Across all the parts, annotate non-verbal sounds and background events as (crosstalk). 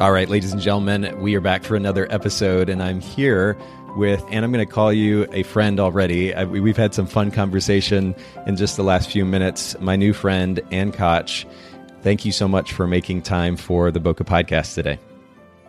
All right, ladies and gentlemen, we are back for another episode, and I'm here with, and I'm going to call you a friend already. I, we've had some fun conversation in just the last few minutes. My new friend, Ann Koch. Thank you so much for making time for the Bokeh podcast today.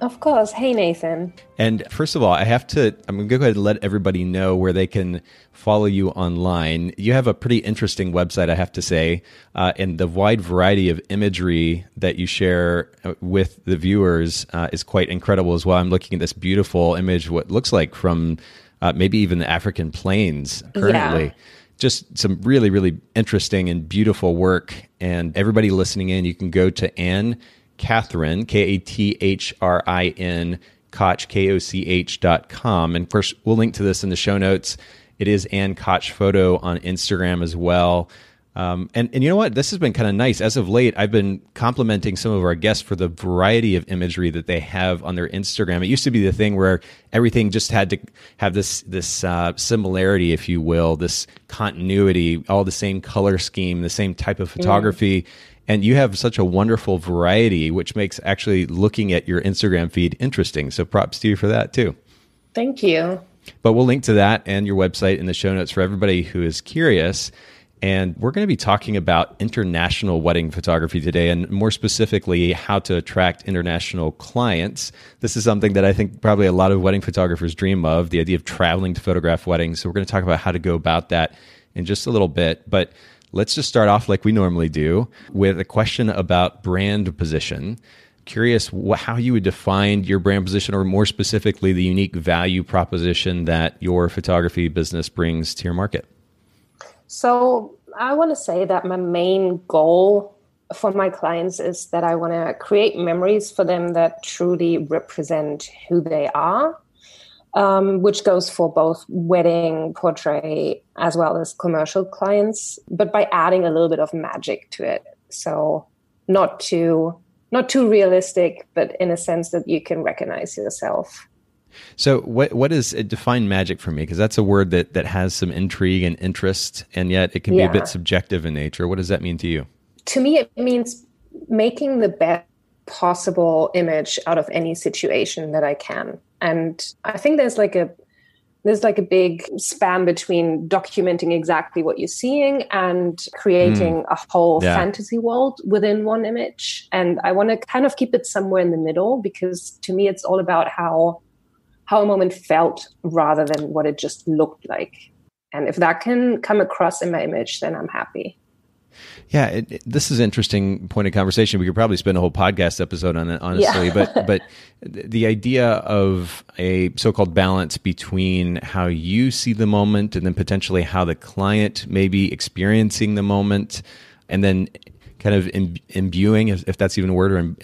Of course. Hey, Nathan. And first of all, I have to, I'm going to go ahead and let everybody know where they can follow you online. You have a pretty interesting website, I have to say, uh, and the wide variety of imagery that you share uh, with the viewers uh, is quite incredible as well. I'm looking at this beautiful image, what looks like from uh, maybe even the African plains currently. Yeah just some really, really interesting and beautiful work. And everybody listening in, you can go to Ann Kathrin, K A T H R I N, Koch, K O C H dot com. And of course, we'll link to this in the show notes. It is Ann Koch Photo on Instagram as well. Um, and, and you know what? This has been kind of nice. As of late, I've been complimenting some of our guests for the variety of imagery that they have on their Instagram. It used to be the thing where everything just had to have this this uh, similarity, if you will, this continuity, all the same color scheme, the same type of mm. photography. Mm and you have such a wonderful variety which makes actually looking at your instagram feed interesting so props to you for that too thank you but we'll link to that and your website in the show notes for everybody who is curious and we're going to be talking about international wedding photography today, and more specifically, how to attract international clients. This is something that I think probably a lot of wedding photographers dream of the idea of traveling to photograph weddings. So, we're going to talk about how to go about that in just a little bit. But Let's just start off like we normally do with a question about brand position. Curious how you would define your brand position, or more specifically, the unique value proposition that your photography business brings to your market. So, I want to say that my main goal for my clients is that I want to create memories for them that truly represent who they are um, which goes for both wedding, portrait, as well as commercial clients, but by adding a little bit of magic to it. So not too not too realistic, but in a sense that you can recognize yourself. So, what what is it define magic for me? Because that's a word that that has some intrigue and interest, and yet it can yeah. be a bit subjective in nature. What does that mean to you? To me, it means making the best possible image out of any situation that I can. And I think there's like a there's like a big span between documenting exactly what you're seeing and creating mm. a whole yeah. fantasy world within one image. And I want to kind of keep it somewhere in the middle because to me it's all about how how a moment felt rather than what it just looked like. And if that can come across in my image, then I'm happy. Yeah, it, it, this is an interesting point of conversation. We could probably spend a whole podcast episode on it, honestly. Yeah. but (laughs) but the idea of a so-called balance between how you see the moment and then potentially how the client may be experiencing the moment, and then kind of imbuing, if, if that's even a word, or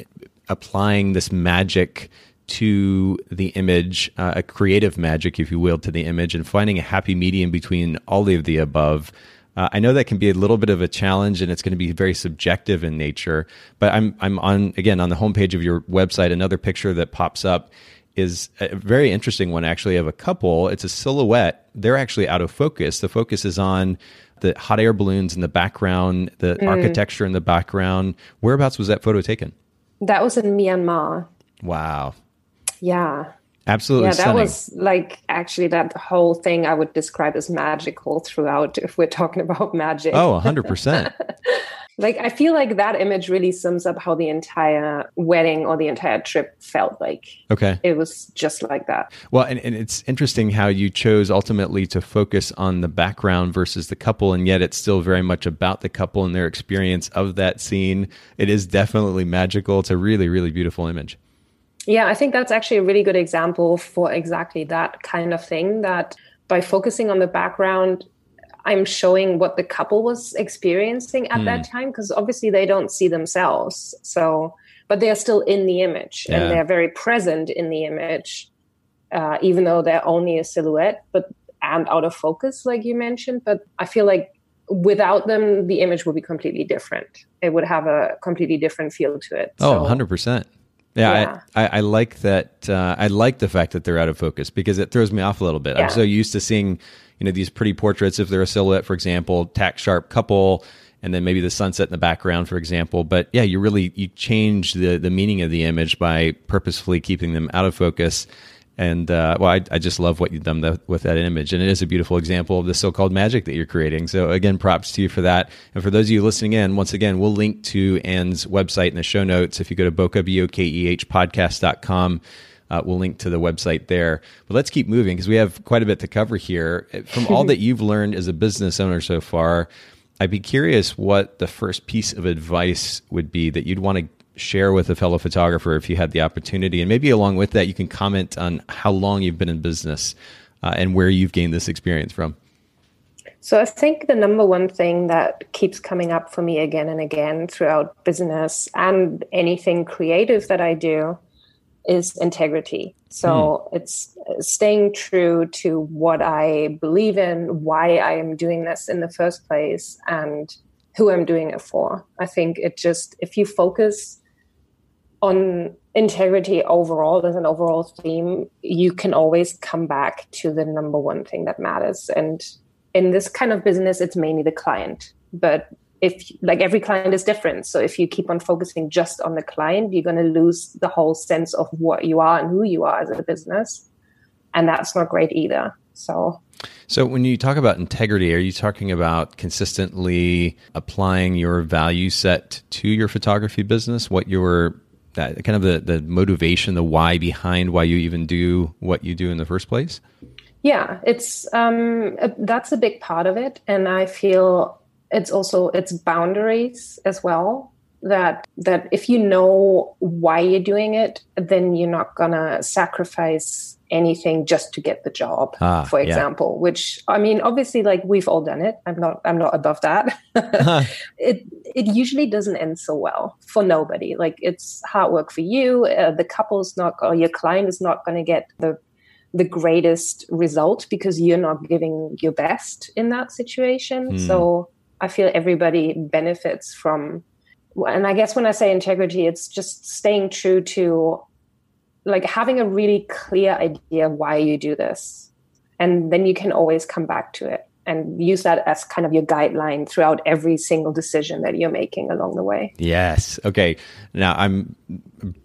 applying this magic to the image, uh, a creative magic, if you will, to the image, and finding a happy medium between all of the above uh, I know that can be a little bit of a challenge, and it's going to be very subjective in nature. But I'm I'm on again on the homepage of your website. Another picture that pops up is a very interesting one actually of a couple. It's a silhouette. They're actually out of focus. The focus is on the hot air balloons in the background, the mm. architecture in the background. Whereabouts was that photo taken? That was in Myanmar. Wow. Yeah. Absolutely. Yeah, stunning. that was like actually that whole thing I would describe as magical throughout if we're talking about magic. Oh, (laughs) 100%. like I feel like that image really sums up how the entire wedding or the entire trip felt like. Okay. It was just like that. Well, and, and it's interesting how you chose ultimately to focus on the background versus the couple, and yet it's still very much about the couple and their experience of that scene. It is definitely magical. It's a really, really beautiful image. Yeah, I think that's actually a really good example for exactly that kind of thing that by focusing on the background, I'm showing what the couple was experiencing at mm. that time because obviously they don't see themselves. So, but they're still in the image yeah. and they're very present in the image, uh, even though they're only a silhouette, but and out of focus, like you mentioned. But I feel like without them, the image would be completely different. It would have a completely different feel to it. Oh, so, 100%. Yeah, yeah. I, I, I, like that. Uh, I like the fact that they're out of focus because it throws me off a little bit. Yeah. I'm so used to seeing, you know, these pretty portraits. If they're a silhouette, for example, tack sharp couple, and then maybe the sunset in the background, for example. But yeah, you really you change the the meaning of the image by purposefully keeping them out of focus and uh, well, I, I, just love what you've done with that image, and it is a beautiful example of the so-called magic that you're creating. So again, props to you for that. And for those of you listening in, once again, we'll link to Ann's website in the show notes. If you go to bokeh b o k e h podcast.com, uh, we'll link to the website there. But let's keep moving because we have quite a bit to cover here. (laughs) From all that you've learned as a business owner so far, I'd be curious what the first piece of advice would be that you'd want to share with a fellow photographer if you had the opportunity. And maybe along with that, you can comment on how long you've been in business uh, and where you've gained this experience from. So I think the number one thing that keeps coming up for me again and again throughout business and anything creative that I do is integrity. So mm. it's staying true to what I believe in, why I am doing this in the first place, and who I'm doing it for. I think it just, if you focus on integrity overall as an overall theme, you can always come back to the number one thing that matters. And in this kind of business, it's mainly the client. But if like every client is different, so if you keep on focusing just on the client, you're going to lose the whole sense of what you are and who you are as a business, and that's not great either. So. So, when you talk about integrity, are you talking about consistently applying your value set to your photography business? What your that kind of the, the motivation, the why behind why you even do what you do in the first place? Yeah, it's um, that's a big part of it, and I feel it's also it's boundaries as well. That that if you know why you're doing it, then you're not gonna sacrifice anything just to get the job ah, for example yeah. which i mean obviously like we've all done it. I'm not i'm not above that. (laughs) (laughs) It it usually doesn't end so well for nobody. Like it's hard work for you. Uh, the couple's not or your client is not going to get the the greatest result because you're not giving your best in that situation. Mm. so i feel everybody benefits from and i guess when i say integrity it's just staying true to like having a really clear idea why you do this and then you can always come back to it and use that as kind of your guideline throughout every single decision that you're making along the way. Yes. Okay. Now I'm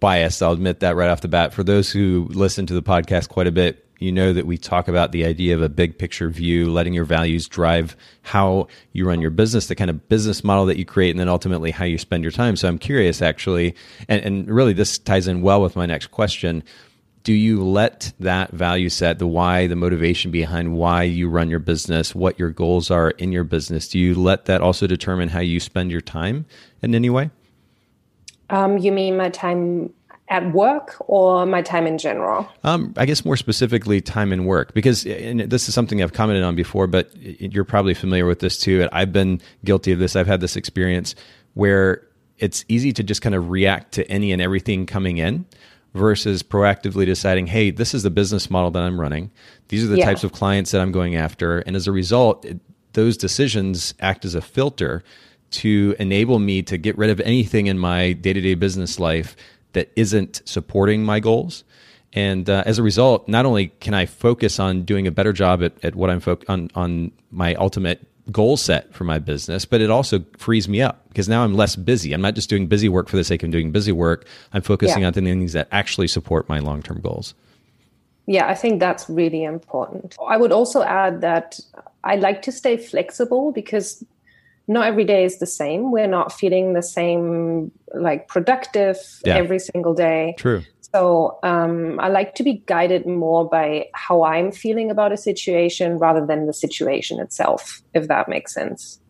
biased. I'll admit that right off the bat. For those who listen to the podcast quite a bit, you know that we talk about the idea of a big picture view, letting your values drive how you run your business, the kind of business model that you create, and then ultimately how you spend your time. So I'm curious, actually, and, and really this ties in well with my next question. Do you let that value set, the why, the motivation behind why you run your business, what your goals are in your business, do you let that also determine how you spend your time in any way? Um, you mean my time at work or my time in general? Um, I guess more specifically, time in work, because this is something I've commented on before, but you're probably familiar with this too. I've been guilty of this. I've had this experience where it's easy to just kind of react to any and everything coming in versus proactively deciding, hey, this is the business model that I'm running. These are the yeah. types of clients that I'm going after. And as a result, it, those decisions act as a filter to enable me to get rid of anything in my day to day business life that isn't supporting my goals. And uh, as a result, not only can I focus on doing a better job at, at what I'm fo- on on my ultimate goal set for my business, but it also frees me up because now I'm less busy. I'm not just doing busy work for the sake of doing busy work. I'm focusing yeah. on things that actually support my long term goals. Yeah, I think that's really important. I would also add that I like to stay flexible because not every day is the same. We're not feeling the same, like productive yeah. every single day. True. So um, I like to be guided more by how I'm feeling about a situation rather than the situation itself, if that makes sense.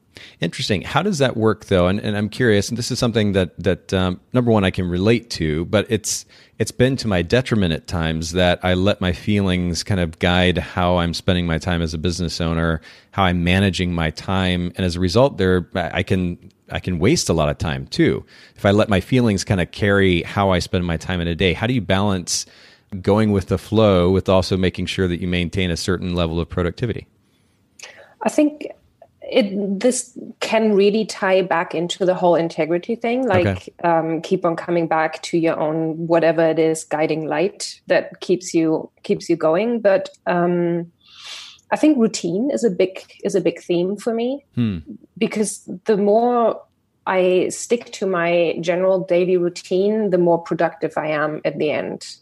Interesting. How does that work, though? And, and I'm curious. And this is something that that um, number one I can relate to, but it's it's been to my detriment at times that I let my feelings kind of guide how I'm spending my time as a business owner, how I'm managing my time, and as a result, there I can I can waste a lot of time too if I let my feelings kind of carry how I spend my time in a day. How do you balance going with the flow with also making sure that you maintain a certain level of productivity? I think it this can really tie back into the whole integrity thing like okay. um, keep on coming back to your own whatever it is guiding light that keeps you keeps you going but um, i think routine is a big is a big theme for me hmm. because the more i stick to my general daily routine the more productive i am at the end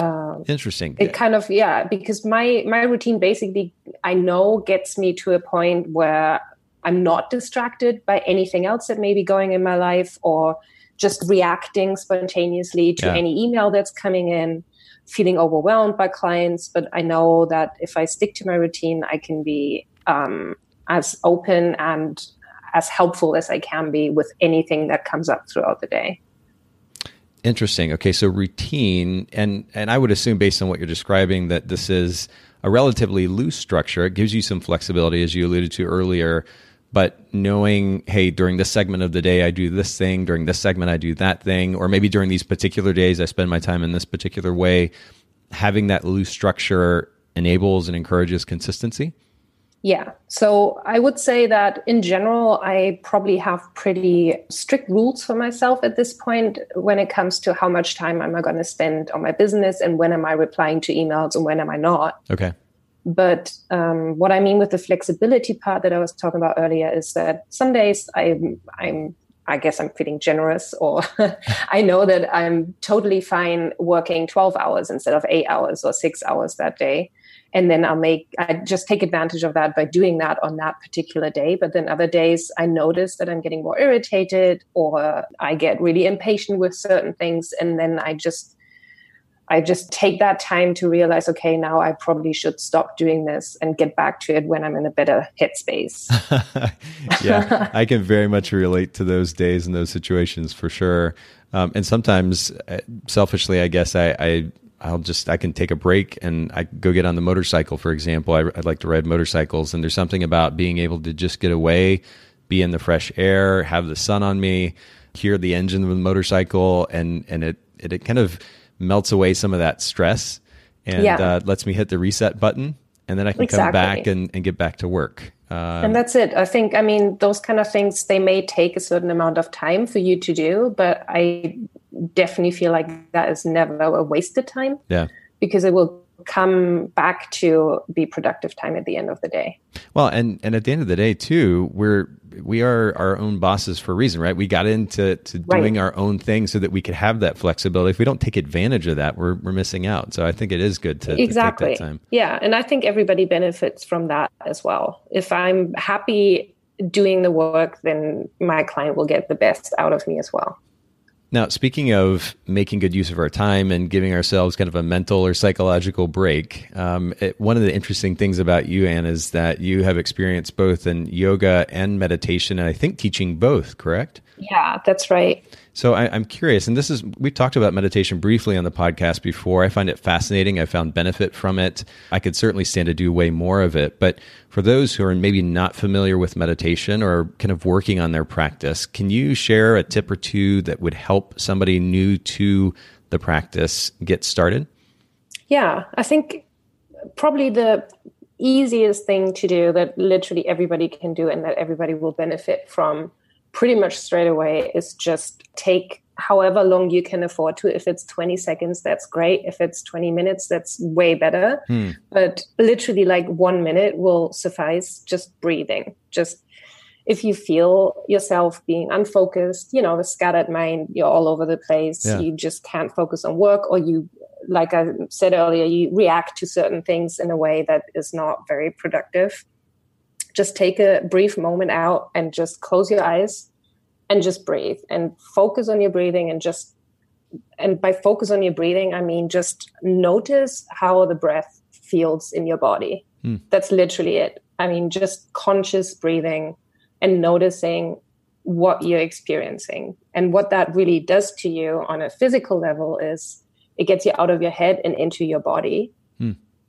um, Interesting. It kind of yeah, because my my routine basically I know gets me to a point where I'm not distracted by anything else that may be going in my life or just reacting spontaneously to yeah. any email that's coming in, feeling overwhelmed by clients. But I know that if I stick to my routine, I can be um, as open and as helpful as I can be with anything that comes up throughout the day. Interesting. Okay, so routine, and and I would assume based on what you're describing that this is a relatively loose structure. It gives you some flexibility, as you alluded to earlier. But knowing, hey, during this segment of the day, I do this thing. During this segment, I do that thing. Or maybe during these particular days, I spend my time in this particular way. Having that loose structure enables and encourages consistency. Yeah. So I would say that in general, I probably have pretty strict rules for myself at this point when it comes to how much time am I going to spend on my business and when am I replying to emails and when am I not. Okay. But um, what I mean with the flexibility part that I was talking about earlier is that some days I'm, I'm I guess I'm feeling generous, or (laughs) I know that I'm totally fine working 12 hours instead of eight hours or six hours that day and then I'll make I just take advantage of that by doing that on that particular day. But then other days I notice that I'm getting more irritated or I get really impatient with certain things, and then I just I just take that time to realize, okay, now I probably should stop doing this and get back to it when I'm in a better headspace. (laughs) yeah, I can very much relate to those days and those situations for sure. Um, and sometimes, uh, selfishly, I guess I, I I'll just I can take a break and I go get on the motorcycle, for example. I, would like to ride motorcycles, and there's something about being able to just get away, be in the fresh air, have the sun on me, hear the engine of the motorcycle, and and it it, it kind of melts away some of that stress and yeah. uh, lets me hit the reset button, and then I can exactly. come back and, and get back to work. Um, and that's it. I think, I mean, those kind of things, they may take a certain amount of time for you to do, but I definitely feel like that is never a wasted time. Yeah. Because it will come back to be productive time at the end of the day. Well, and and at the end of the day too, we're we are our own bosses for a reason, right? We got into to doing right. our own thing so that we could have that flexibility. If we don't take advantage of that, we're we're missing out. So I think it is good to exactly to time. Yeah, and I think everybody benefits from that as well. If I'm happy doing the work, then my client will get the best out of me as well. Now, speaking of making good use of our time and giving ourselves kind of a mental or psychological break, um, it, one of the interesting things about you, Ann, is that you have experience both in yoga and meditation, and I think teaching both, correct? Yeah, that's right. So I, am curious, and this is we've talked about meditation briefly on the podcast before. I find it fascinating. I found benefit from it. I could certainly stand to do way more of it. But for those who are maybe not familiar with meditation or kind of working on their practice, can you share a tip or two that would help somebody new to the practice get started? Yeah, I think probably the easiest thing to do that literally everybody can do and that everybody will benefit from pretty much straight away is just take however long you can afford to. If it's 20 seconds, that's great. If it's 20 minutes, that's way better. Hmm. But literally, like one minute will suffice just breathing. Just if you feel yourself being unfocused, you know, a scattered mind, you're all over the place, yeah. you just can't focus on work, or you, like I said earlier, you react to certain things in a way that is not very productive just take a brief moment out and just close your eyes and just breathe and focus on your breathing and just and by focus on your breathing i mean just notice how the breath feels in your body mm. that's literally it i mean just conscious breathing and noticing what you're experiencing. And what that really does to you on a physical level is it gets you out of your head and into your body.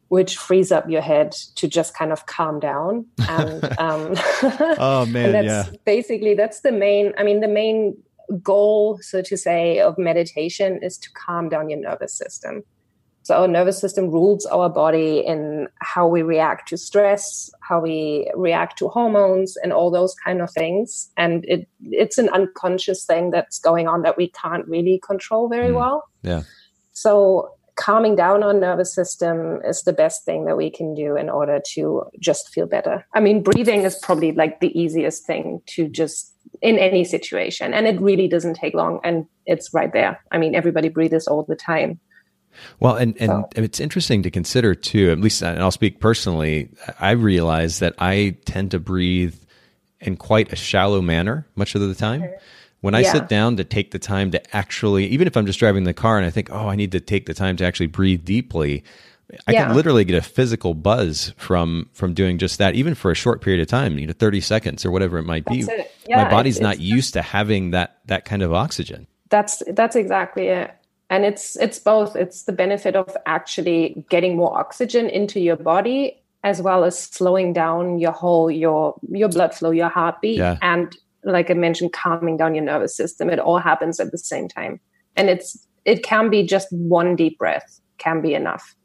Which frees up your head to just kind of calm down, and (laughs) um, oh man, that's yeah. Basically, that's the main. I mean, the main goal, so to say, of meditation is to calm down your nervous system. So our nervous system rules our body in how we react to stress, how we react to hormones and all those kind of things. And it it's an unconscious thing that's going on that we can't really control very mm. well. Yeah. So calming down our nervous system is the best thing that we can do in order to just feel better. I mean, breathing is probably like the easiest thing to just in any situation. And it really doesn't take long and it's right there. I mean, everybody breathes all the time. Well, and, and so. it's interesting to consider too, at least, and I'll speak personally, I realize that I tend to breathe in quite a shallow manner much of the time. Mm-hmm. When I yeah. sit down to take the time to actually, even if I'm just driving the car and I think, oh, I need to take the time to actually breathe deeply, I yeah. can literally get a physical buzz from from doing just that, even for a short period of time, you know, 30 seconds or whatever it might be. Yeah, My body's not used to having that that kind of oxygen. That's that's exactly it and it's it's both it's the benefit of actually getting more oxygen into your body as well as slowing down your whole your your blood flow your heartbeat yeah. and like i mentioned calming down your nervous system. It all happens at the same time. And it's it can be just one deep breath can be enough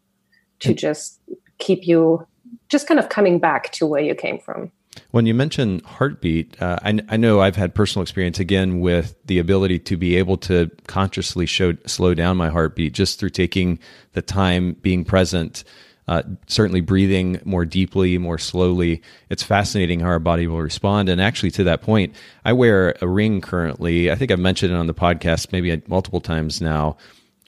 to just keep you just kind of coming back to where you came from. When you mention heartbeat, uh, I, I, know I've had personal experience again with the ability to be able to consciously show, slow down my heartbeat just through taking the time, being present, uh, certainly breathing more deeply, more slowly. It's fascinating how our body will respond. And actually, to that point, I wear a ring currently. I think I've mentioned it on the podcast maybe multiple times now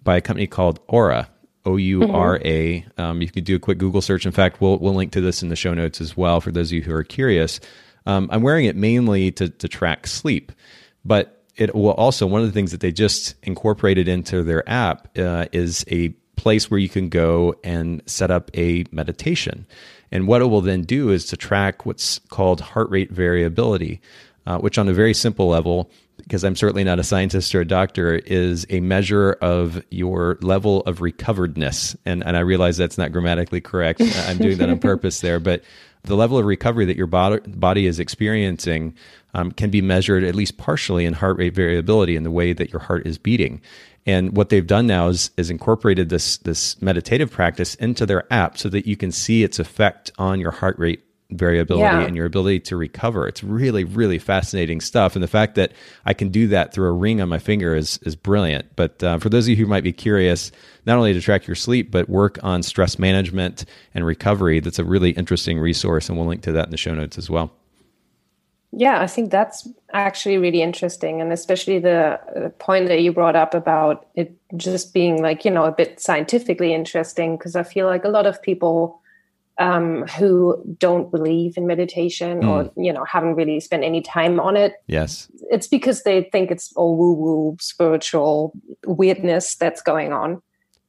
by a company called Oura. O U R A. Mm-hmm. Um, you could do a quick Google search. In fact, we'll we'll link to this in the show notes as well for those of you who are curious. Um, I'm wearing it mainly to to track sleep, but it will also one of the things that they just incorporated into their app uh, is a place where you can go and set up a meditation. And what it will then do is to track what's called heart rate variability, uh, which on a very simple level because I'm certainly not a scientist or a doctor, is a measure of your level of recoveredness. And, and I realize that's not grammatically correct. I'm doing that on purpose there. But the level of recovery that your body, is experiencing um, can be measured at least partially in heart rate variability in the way that your heart is beating. And what they've done now is, is incorporated this, this meditative practice into their app so that you can see its effect on your heart rate variability yeah. and your ability to recover. It's really, really fascinating stuff. And the fact that I can do that through a ring on my finger is is brilliant. But uh, for those of you who might be curious, not only to track your sleep, but work on stress management and recovery, that's a really interesting resource. And we'll link to that in the show notes as well. Yeah, I think that's actually really interesting. And especially the point that you brought up about it just being like, you know, a bit scientifically interesting, because I feel like a lot of people um, who don't believe in meditation mm. or you know haven't really spent any time on it. Yes, it's because they think it's all woo woo spiritual weirdness that's going on.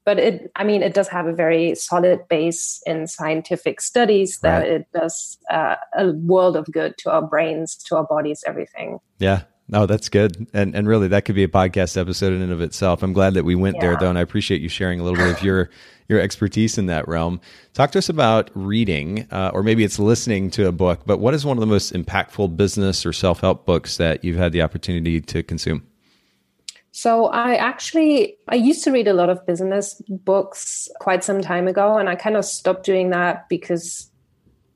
But it, I mean, it does have a very solid base in scientific studies that right. it does uh, a world of good to our brains, to our bodies, everything. Yeah, no, that's good. And and really that could be a podcast episode in and of itself. I'm glad that we went yeah. there though, and I appreciate you sharing a little bit of your (laughs) your expertise in that realm. Talk to us about reading, uh, or maybe it's listening to a book, but what is one of the most impactful business or self help books that you've had the opportunity to consume? So I actually I used to read a lot of business books quite some time ago and I kind of stopped doing that because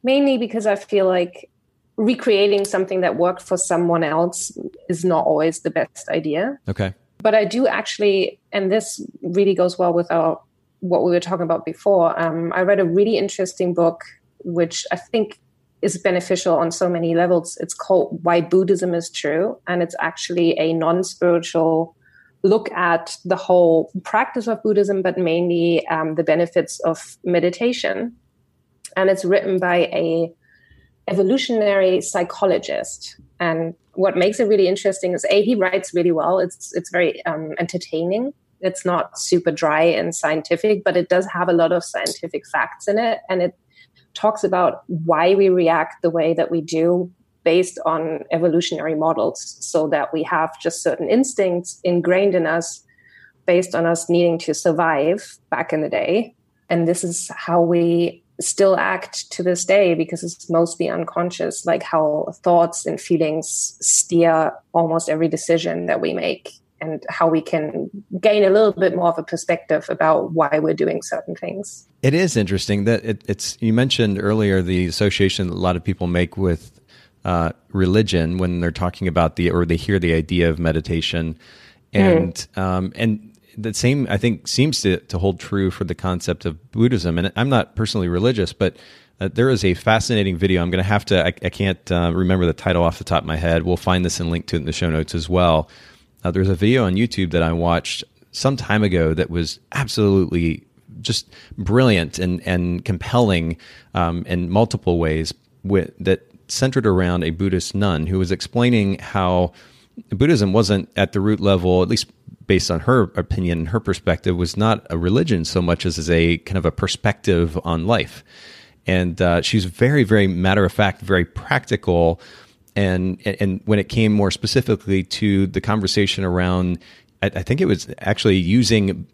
mainly because I feel like recreating something that worked for someone else is not always the best idea. Okay. But I do actually, and this really goes well with our what we were talking about before. Um, I read a really interesting book, which I think is beneficial on so many levels. It's called Why Buddhism is True, and it's actually a non-spiritual look at the whole practice of Buddhism, but mainly um, the benefits of meditation. And it's written by a evolutionary psychologist. And what makes it really interesting is a he writes really well. It's it's very um, entertaining. It's not super dry and scientific, but it does have a lot of scientific facts in it, and it talks about why we react the way that we do based on evolutionary models so that we have just certain instincts ingrained in us based on us needing to survive back in the day. And this is how we still act to this day because it's mostly unconscious, like how thoughts and feelings steer almost every decision that we make and how we can gain a little bit more of a perspective about why we're doing certain things. It is interesting that it, it's you mentioned earlier the association that a lot of people make with uh, religion when they're talking about the or they hear the idea of meditation, and mm. um, and the same I think seems to to hold true for the concept of Buddhism. And I'm not personally religious, but uh, there is a fascinating video. I'm going to have to. I, I can't uh, remember the title off the top of my head. We'll find this and link to it in the show notes as well uh, there's a video on YouTube that I watched some time ago that was absolutely just brilliant and and compelling um, in multiple ways with, that centered around a Buddhist nun who was explaining how Buddhism wasn't at the root level, at least based on her opinion and her perspective, was not a religion so much as, a kind of a perspective on life. And uh, she's very, very matter of fact, very practical and and when it came more specifically to the conversation around I, I think it was actually using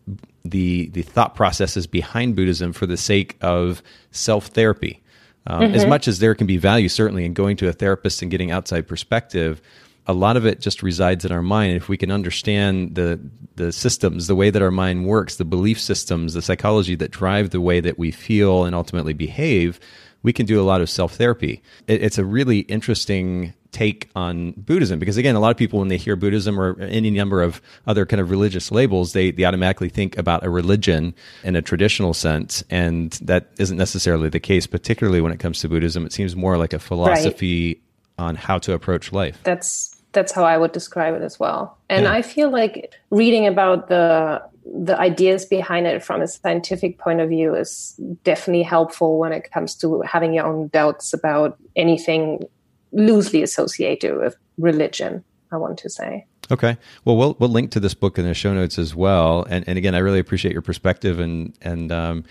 the the thought processes behind Buddhism for the sake of self therapy. Um, mm-hmm. As much as there can be value, certainly, in going to a therapist and getting outside perspective, a lot of it just resides in our mind. If we can understand the the systems, the way that our mind works, the belief systems, the psychology that drive the way that we feel and ultimately behave, we can do a lot of self therapy. It, it's a really interesting take on Buddhism because again, a lot of people when they hear Buddhism or any number of other kind of religious labels, they they automatically think about a religion in a traditional sense, and that isn't necessarily the case. Particularly when it comes to Buddhism, it seems more like a philosophy right. on how to approach life. That's that's how I would describe it as well. And yeah. I feel like reading about the the ideas behind it from a scientific point of view is definitely helpful when it comes to having your own doubts about anything loosely associated with religion, I want to say. Okay. Well, we'll we'll link to this book in the show notes as well. And and again, I really appreciate your perspective and and um,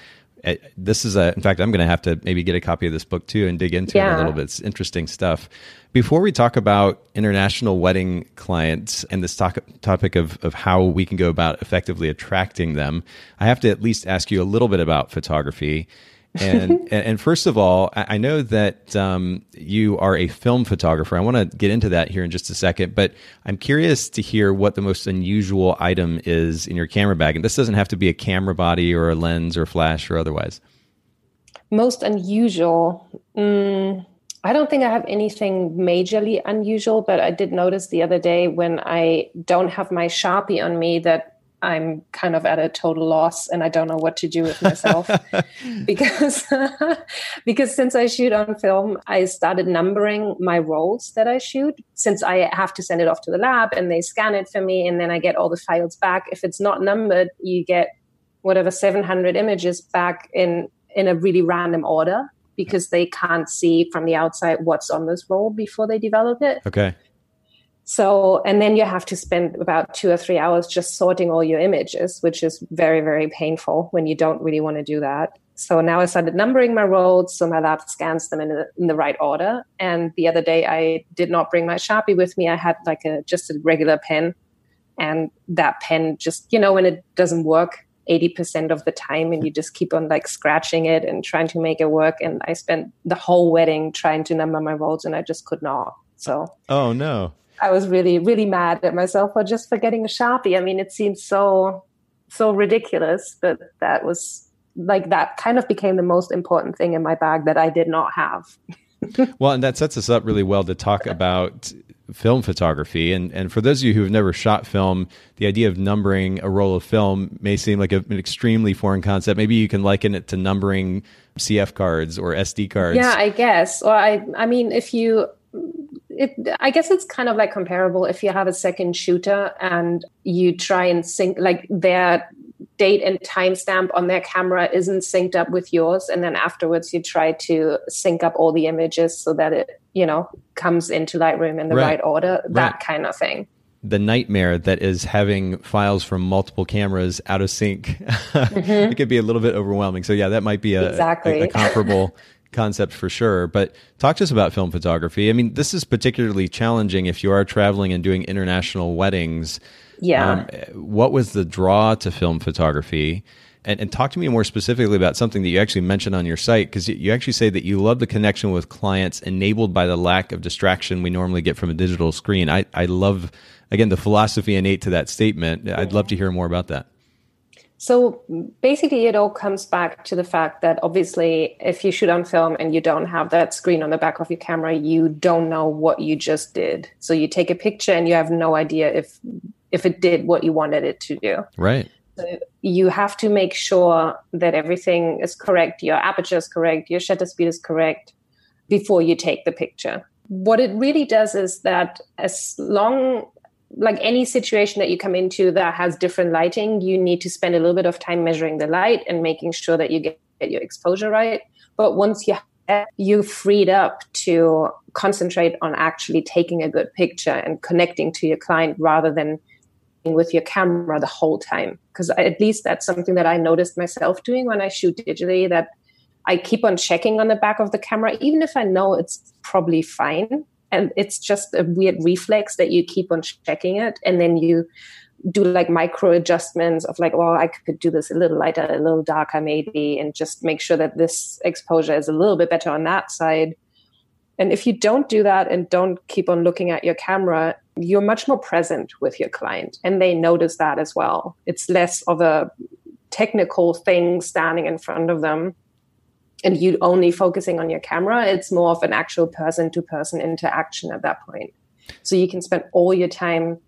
this is a in fact i'm going to have to maybe get a copy of this book too and dig into yeah. it a little bit it's interesting stuff before we talk about international wedding clients and this talk, topic of, of how we can go about effectively attracting them, I have to at least ask you a little bit about photography. (laughs) and and first of all, I know that um, you are a film photographer. I want to get into that here in just a second, but I'm curious to hear what the most unusual item is in your camera bag. And this doesn't have to be a camera body or a lens or flash or otherwise. Most unusual. Mm I don't think I have anything majorly unusual, but I did notice the other day when I don't have my Sharpie on me that I'm kind of at a total loss and I don't know what to do with myself (laughs) because (laughs) because since I shoot on film, I started numbering my rolls that I shoot since I have to send it off to the lab and they scan it for me and then I get all the files back. If it's not numbered, you get whatever 700 images back in in a really random order because they can't see from the outside what's on this roll before they develop it. Okay. So, and then you have to spend about two or three hours just sorting all your images, which is very, very painful when you don't really want to do that. So now I started numbering my rolls so my lab scans them in the, in the right order. And the other day I did not bring my Sharpie with me. I had like a just a regular pen. And that pen just, you know, when it doesn't work, 80% of the time and you just keep on like scratching it and trying to make it work and i spent the whole wedding trying to number my rolls and i just could not so oh no i was really really mad at myself for just for getting a sharpie i mean it seems so so ridiculous but that was like that kind of became the most important thing in my bag that i did not have (laughs) well and that sets us up really well to talk about film photography. And, and for those of you who have never shot film, the idea of numbering a roll of film may seem like a, an extremely foreign concept. Maybe you can liken it to numbering CF cards or SD cards. Yeah, I guess. Or I, I mean, if you, it, I guess it's kind of like comparable if you have a second shooter and you try and sync like their date and timestamp on their camera isn't synced up with yours and then afterwards you try to sync up all the images so that it you know comes into lightroom in the right, right order that right. kind of thing the nightmare that is having files from multiple cameras out of sync (laughs) mm-hmm. it could be a little bit overwhelming so yeah that might be a, exactly. a, a comparable (laughs) concept for sure. But talk to us about film photography. I mean, this is particularly challenging if you are traveling and doing international weddings. Yeah. Um, what was the draw to film photography? And, and, talk to me more specifically about something that you actually mentioned on your site because you actually say that you love the connection with clients enabled by the lack of distraction we normally get from a digital screen. I, I love, again, the philosophy innate to that statement. I'd love to hear more about that. So basically, it all comes back to the fact that obviously, if you shoot on film and you don't have that screen on the back of your camera, you don't know what you just did. So you take a picture and you have no idea if if it did what you wanted it to do. Right. So you have to make sure that everything is correct, your aperture is correct, your shutter speed is correct before you take the picture. What it really does is that as long like any situation that you come into that has different lighting, you need to spend a little bit of time measuring the light and making sure that you get, get your exposure right. But once you you freed up to concentrate on actually taking a good picture and connecting to your client rather than with your camera the whole time because at least that's something that i noticed myself doing when i shoot digitally that i keep on checking on the back of the camera even if i know it's probably fine and it's just a weird reflex that you keep on checking it and then you do like micro adjustments of like well i could do this a little lighter a little darker maybe and just make sure that this exposure is a little bit better on that side. And if you don't do that and don't keep on looking at your camera you're much more present with your client and they notice that as well. It's less of a technical thing standing in front of them and you only focusing on your camera it's more of an actual person to person interaction at that point. So you can spend all your time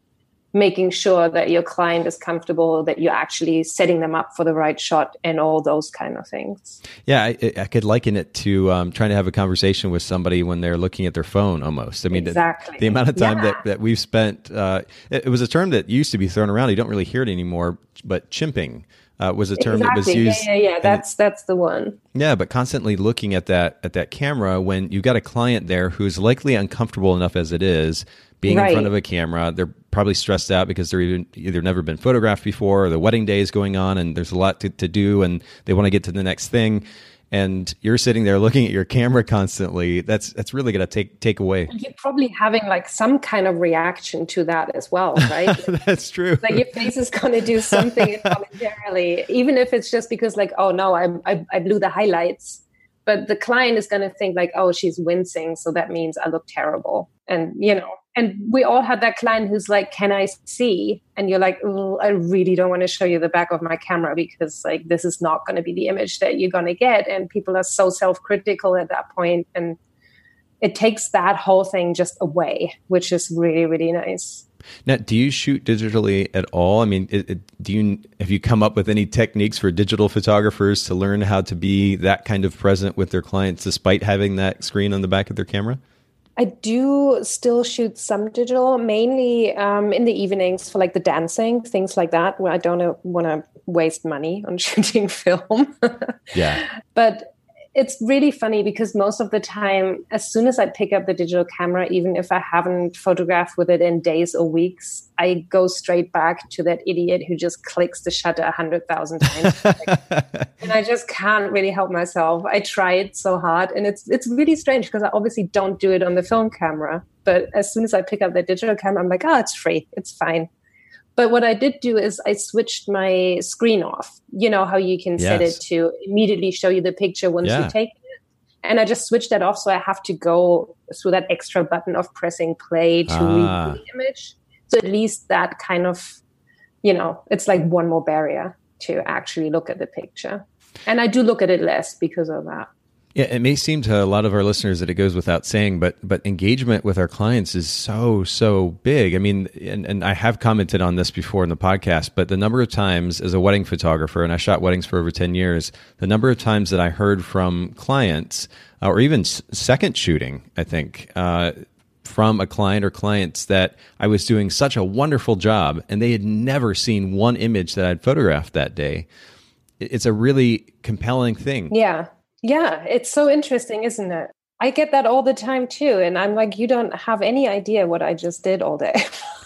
making sure that your client is comfortable that you're actually setting them up for the right shot and all those kind of things. Yeah i, I could liken it to um, trying to have a conversation with somebody when they're looking at their phone almost. I mean exactly. the, the amount of time yeah. that, that we've spent uh, it, it was a term that used to be thrown around. You don't really hear it anymore but chimping uh, was a term exactly. that was used. Yeah, yeah, yeah. That's that's the one. Yeah, but constantly looking at that at that camera when you've got a client there who's likely uncomfortable enough as it is being right. in front of a camera. They're probably stressed out because they're even, either never been photographed before, or the wedding day is going on, and there's a lot to, to do, and they want to get to the next thing and you're sitting there looking at your camera constantly that's that's really going to take take away. You're probably having like some kind of reaction to that as well right? (laughs) That's true. Like your face is going to do something (laughs) involuntarily even if it's just because like oh no I, I, I blew the highlights but the client is going to think like oh she's wincing so that means i look terrible. And you know and we all had that client who's like can i see? And you're like i really don't want to show you the back of my camera because like this is not going to be the image that you're going to get. And people are so self-critical at that point and it takes that whole thing just away which is really really nice now do you shoot digitally at all i mean it, it, do you have you come up with any techniques for digital photographers to learn how to be that kind of present with their clients despite having that screen on the back of their camera I do still shoot some digital, mainly um, in the evenings for like the dancing, things like that, where I don't want to waste money on (laughs) shooting film. yeah. But it's really funny because most of the time, as soon as I pick up the digital camera, even if I haven't photographed with it in days or weeks, I go straight back to that idiot who just clicks the shutter a hundred thousand times, (laughs) and I just can't really help myself. I tried so hard, and it's it's really strange because I obviously don't do it on the film camera. But as soon as I pick up the digital camera, I'm like, oh, it's free, it's fine. But what I did do is I switched my screen off. You know how you can yes. set it to immediately show you the picture once yeah. you take it. And I just switched that off so I have to go through that extra button of pressing play to ah. read the image. So at least that kind of, you know, it's like one more barrier to actually look at the picture. And I do look at it less because of that. Yeah, it may seem to a lot of our listeners that it goes without saying, but but engagement with our clients is so so big. I mean, and, and I have commented on this before in the podcast, but the number of times as a wedding photographer, and I shot weddings for over ten years, the number of times that I heard from clients, uh, or even second shooting, I think. Uh, from a client or clients that I was doing such a wonderful job and they had never seen one image that I'd photographed that day. It's a really compelling thing. Yeah. Yeah, it's so interesting, isn't it? I get that all the time too. And I'm like, you don't have any idea what I just did all day.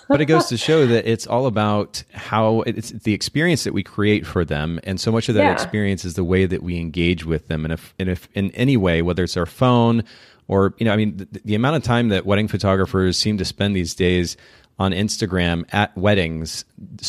but it goes to (laughs) show that it's all about how it's the experience that we create for them, and so much of that yeah. experience is the way that we engage with them. And if and if in any way, whether it's our phone or you know, I mean, the, the amount of time that wedding photographers seem to spend these days on Instagram at weddings,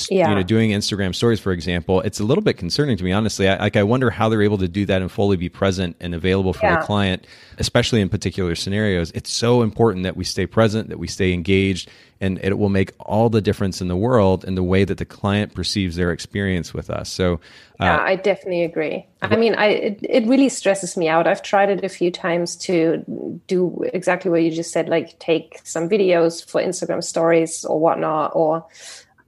yeah. you know, doing Instagram stories, for example, it's a little bit concerning to me, honestly. I, like, I wonder how they're able to do that and fully be present and available for yeah. the client, especially in particular scenarios. It's so important that we stay present, that we stay engaged, and it will make all the difference in the world in the way that the client perceives their experience with us. So, uh, yeah, I definitely agree. I mean, I it, it really stresses me out. I've tried it a few times to do exactly what you just said, like take some videos for Instagram stories or whatnot, or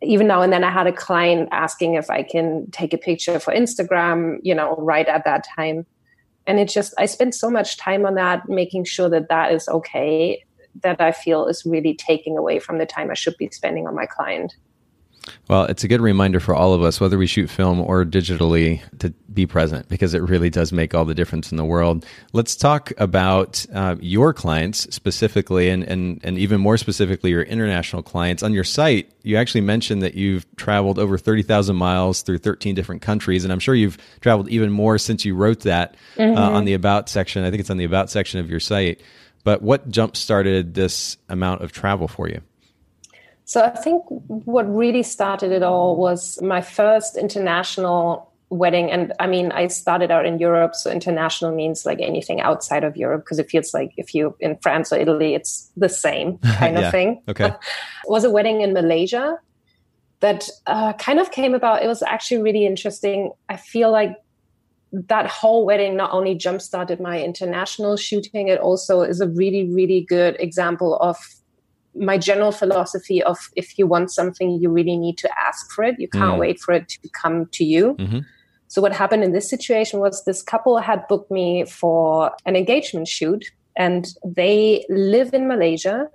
even now and then I had a client asking if I can take a picture for Instagram, you know, right at that time. And it just, I spent so much time on that, making sure that that is okay that I feel is really taking away from the time I should be spending on my client. Well, it's a good reminder for all of us, whether we shoot film or digitally, to be present because it really does make all the difference in the world. Let's talk about uh, your clients specifically, and, and, and even more specifically, your international clients. On your site, you actually mentioned that you've traveled over 30,000 miles through 13 different countries, and I'm sure you've traveled even more since you wrote that mm-hmm. uh, on the About section. I think it's on the About section of your site. But what jump started this amount of travel for you? So I think what really started it all was my first international wedding. And I mean, I started out in Europe. So international means like anything outside of Europe because it feels like if you in France or Italy, it's the same (laughs) kind yeah. of thing. Okay. (laughs) was a wedding in Malaysia that uh, kind of came about. It was actually really interesting. I feel like that whole wedding not only jump started my international shooting, it also is a really, really good example of my general philosophy of if you want something, you really need to ask for it. You can't mm. wait for it to come to you. Mm-hmm. So what happened in this situation was this couple had booked me for an engagement shoot and they live in Malaysia.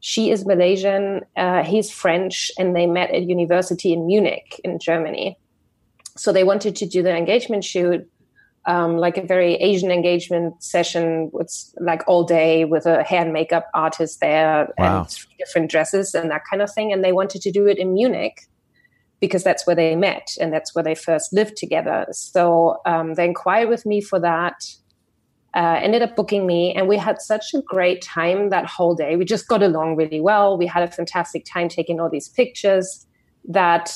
She is Malaysian, uh, he's French, and they met at university in Munich in Germany. So they wanted to do the engagement shoot, um, like a very Asian engagement session with like all day with a hair and makeup artist there wow. and different dresses and that kind of thing. And they wanted to do it in Munich because that's where they met and that's where they first lived together. So um, they inquired with me for that. Uh, ended up booking me, and we had such a great time that whole day. We just got along really well. We had a fantastic time taking all these pictures that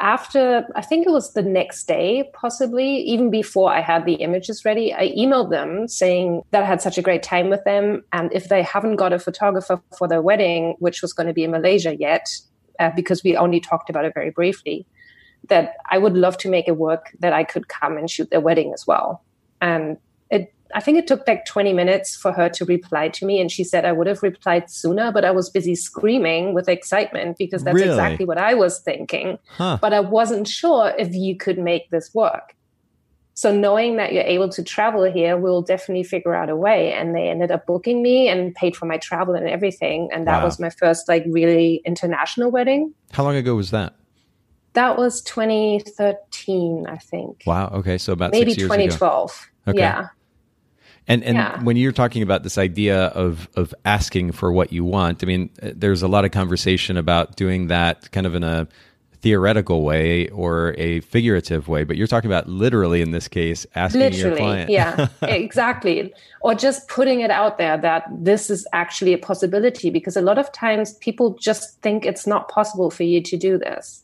after I think it was the next day, possibly even before I had the images ready, I emailed them saying that I had such a great time with them. And if they haven't got a photographer for their wedding, which was going to be in Malaysia yet, uh, because we only talked about it very briefly, that I would love to make it work that I could come and shoot their wedding as well. And I think it took like 20 minutes for her to reply to me. And she said I would have replied sooner, but I was busy screaming with excitement because that's really? exactly what I was thinking. Huh. But I wasn't sure if you could make this work. So knowing that you're able to travel here, we'll definitely figure out a way. And they ended up booking me and paid for my travel and everything. And that wow. was my first like really international wedding. How long ago was that? That was 2013, I think. Wow. Okay. So about maybe 2012. Okay. Yeah. And and yeah. when you're talking about this idea of of asking for what you want, I mean, uh, there's a lot of conversation about doing that kind of in a theoretical way or a figurative way, but you're talking about literally in this case asking literally, your client. yeah, (laughs) exactly. Or just putting it out there that this is actually a possibility because a lot of times people just think it's not possible for you to do this.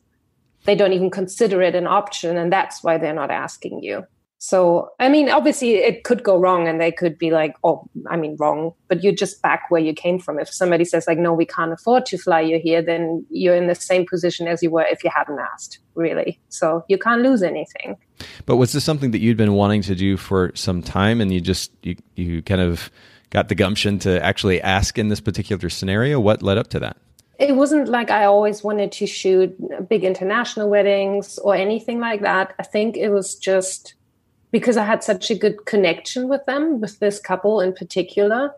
They don't even consider it an option and that's why they're not asking you. So, I mean, obviously it could go wrong and they could be like, oh, I mean, wrong, but you're just back where you came from. If somebody says, like, no, we can't afford to fly you here, then you're in the same position as you were if you hadn't asked, really. So you can't lose anything. But was this something that you'd been wanting to do for some time and you just, you, you kind of got the gumption to actually ask in this particular scenario? What led up to that? it wasn't like I always wanted to shoot big international weddings or anything like that. I think it was just because I had such a good connection with them, with this couple in particular.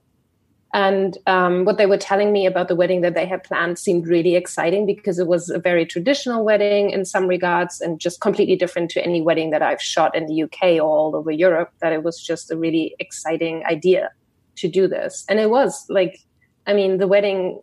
And um, what they were telling me about the wedding that they had planned seemed really exciting because it was a very traditional wedding in some regards and just completely different to any wedding that I've shot in the UK or all over Europe. That it was just a really exciting idea to do this. And it was like, I mean, the wedding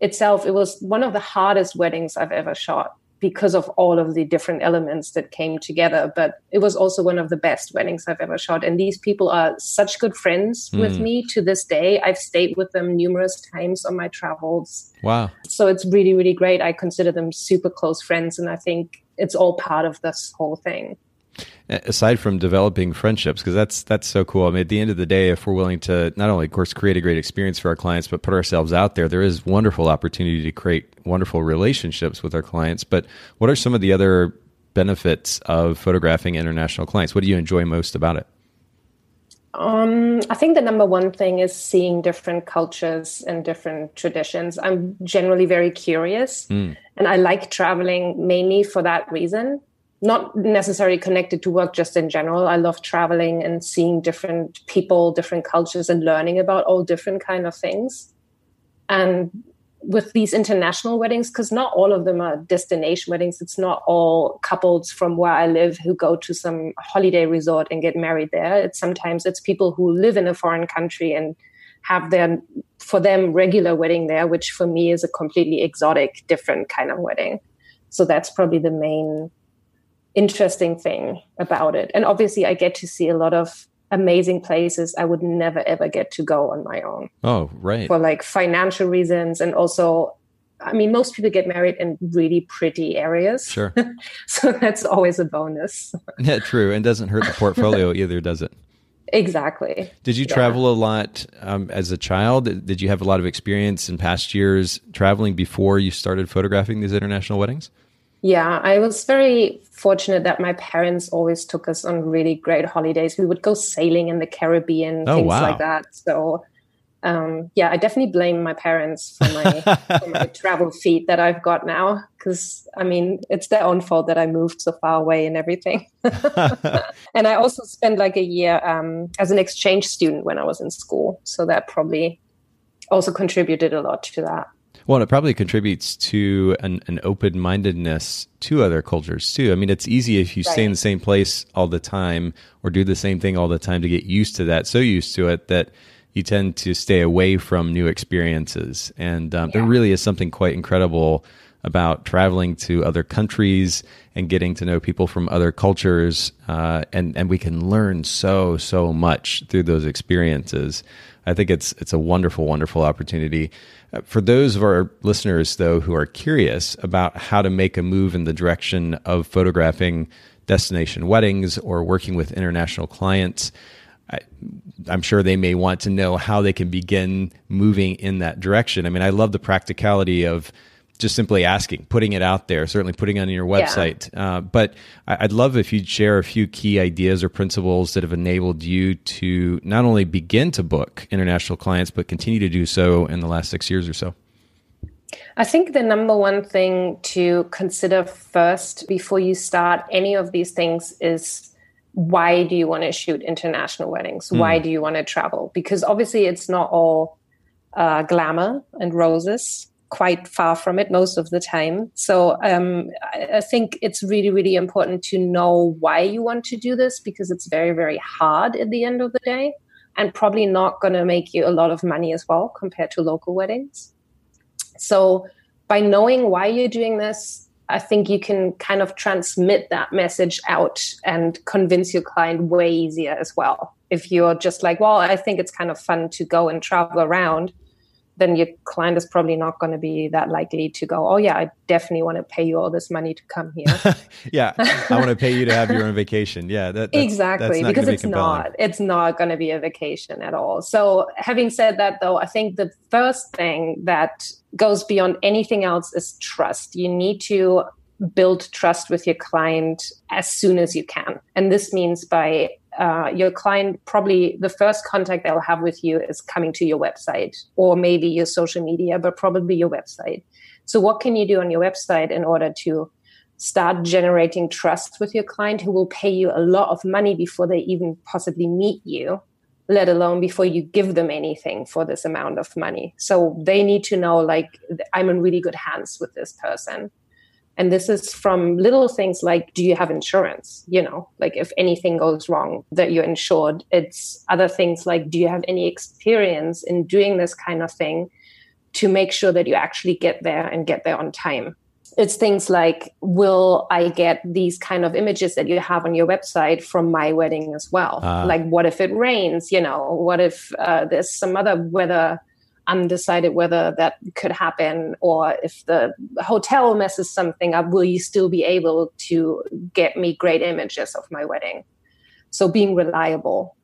itself, it was one of the hardest weddings I've ever shot because of all of the different elements that came together. But it was also one of the best weddings I've ever shot. And these people are such good friends mm. with me to this day. I've stayed with them numerous times on my travels. Wow. So it's really, really great. I consider them super close friends. And I think it's all part of this whole thing aside from developing friendships because that's that's so cool i mean at the end of the day if we're willing to not only of course create a great experience for our clients but put ourselves out there there is wonderful opportunity to create wonderful relationships with our clients but what are some of the other benefits of photographing international clients? What do you enjoy most about it? Um, I think the number one thing is seeing different cultures and different traditions. I'm generally very curious mm. and I like traveling mainly for that reason. Not necessarily connected to work just in general. I love traveling and seeing different people different cultures and learning about all different kind of things. And with these international weddings because not all of them are destination weddings. It's not all couples from where i live who go to some holiday resort and get married there. It's sometimes it's people who live in a foreign country and have their for them regular wedding there which for me is a completely exotic different kind of wedding. So that's probably the main interesting thing about it. And obviously, I get to see a lot of amazing places I would never ever get to go on my own. Oh, right. For like financial reasons and also I mean most people get married in really pretty areas. Sure. (laughs) so that's always a bonus. (laughs) yeah, true. And doesn't hurt the portfolio (laughs) either, does it? Exactly. Did you yeah. travel a lot um, as a child? Did you have a lot of experience in past years traveling before you started photographing these international weddings? Yeah, I was very fortunate that my parents always took us on really great holidays. We would go sailing in the Caribbean, oh, things wow. like that. So, um, yeah, I definitely blame my parents for my, for my (laughs) travel feet that I've got now. Because, I mean, it's their own fault that I moved so far away and everything. (laughs) and I also spent like a year um, as an exchange student when I was in school. So that probably also contributed a lot to that. Well, it probably contributes to an, an open mindedness to other cultures too. I mean, it's easy if you right. stay in the same place all the time or do the same thing all the time to get used to that, so used to it that you tend to stay away from new experiences. And um, yeah. there really is something quite incredible about traveling to other countries and getting to know people from other cultures. Uh, and, and we can learn so, so much through those experiences. I think it's, it's a wonderful, wonderful opportunity. Uh, for those of our listeners, though, who are curious about how to make a move in the direction of photographing destination weddings or working with international clients, I, am sure they may want to know how they can begin moving in that direction. I mean, I love the practicality of just simply asking, putting it out there, certainly putting it on your website. Yeah. Uh, but I'd love if you'd share a few key ideas or principles that have enabled you to not only begin to book international clients, but continue to do so in the last six years or so. I think the number one thing to consider first before you start any of these things is why do you want to shoot international weddings? Mm. Why do you want to travel? Because obviously it's not all uh, glamour and roses quite far from it most of the time. So um, I, think it's really, really important to know why you want to do this because it's very, very hard at the end of the day and probably not going to make you a lot of money as well compared to local weddings. So by knowing why you're doing this, I think you can kind of transmit that message out and convince your client way easier as well. If you're just like, well, I think it's kind of fun to go and travel around then your client is probably not going to be that likely to go, oh, yeah, I definitely want to pay you all this money to come here. (laughs) yeah, I want to pay you to have your own vacation. Yeah, that, that's, exactly. That's because it's compelling. not, it's not going to be a vacation at all. So, having said that, though, I think the first thing that goes beyond anything else is trust. You need to build trust with your client as soon as you can. And this means by uh, your client probably the first contact they'll have with you is coming to your website or maybe your social media, but probably your website. So, what can you do on your website in order to start generating trust with your client who will pay you a lot of money before they even possibly meet you? let alone before you give them anything for this amount of money. So they need to know, like, I'm in really good hands with this person. And this is from little things like, do you have insurance? You know, like if anything goes wrong, that you're insured. It's other things like, do you have any experience in doing this kind of thing to make sure that you actually get there and get there on time it's things like will i get these kind of images that you have on your website from my wedding as well uh, like what if it rains you know what if uh, there's some other weather undecided whether that could happen or if the hotel messes something up will you still be able to get me great images of my wedding? So being reliable.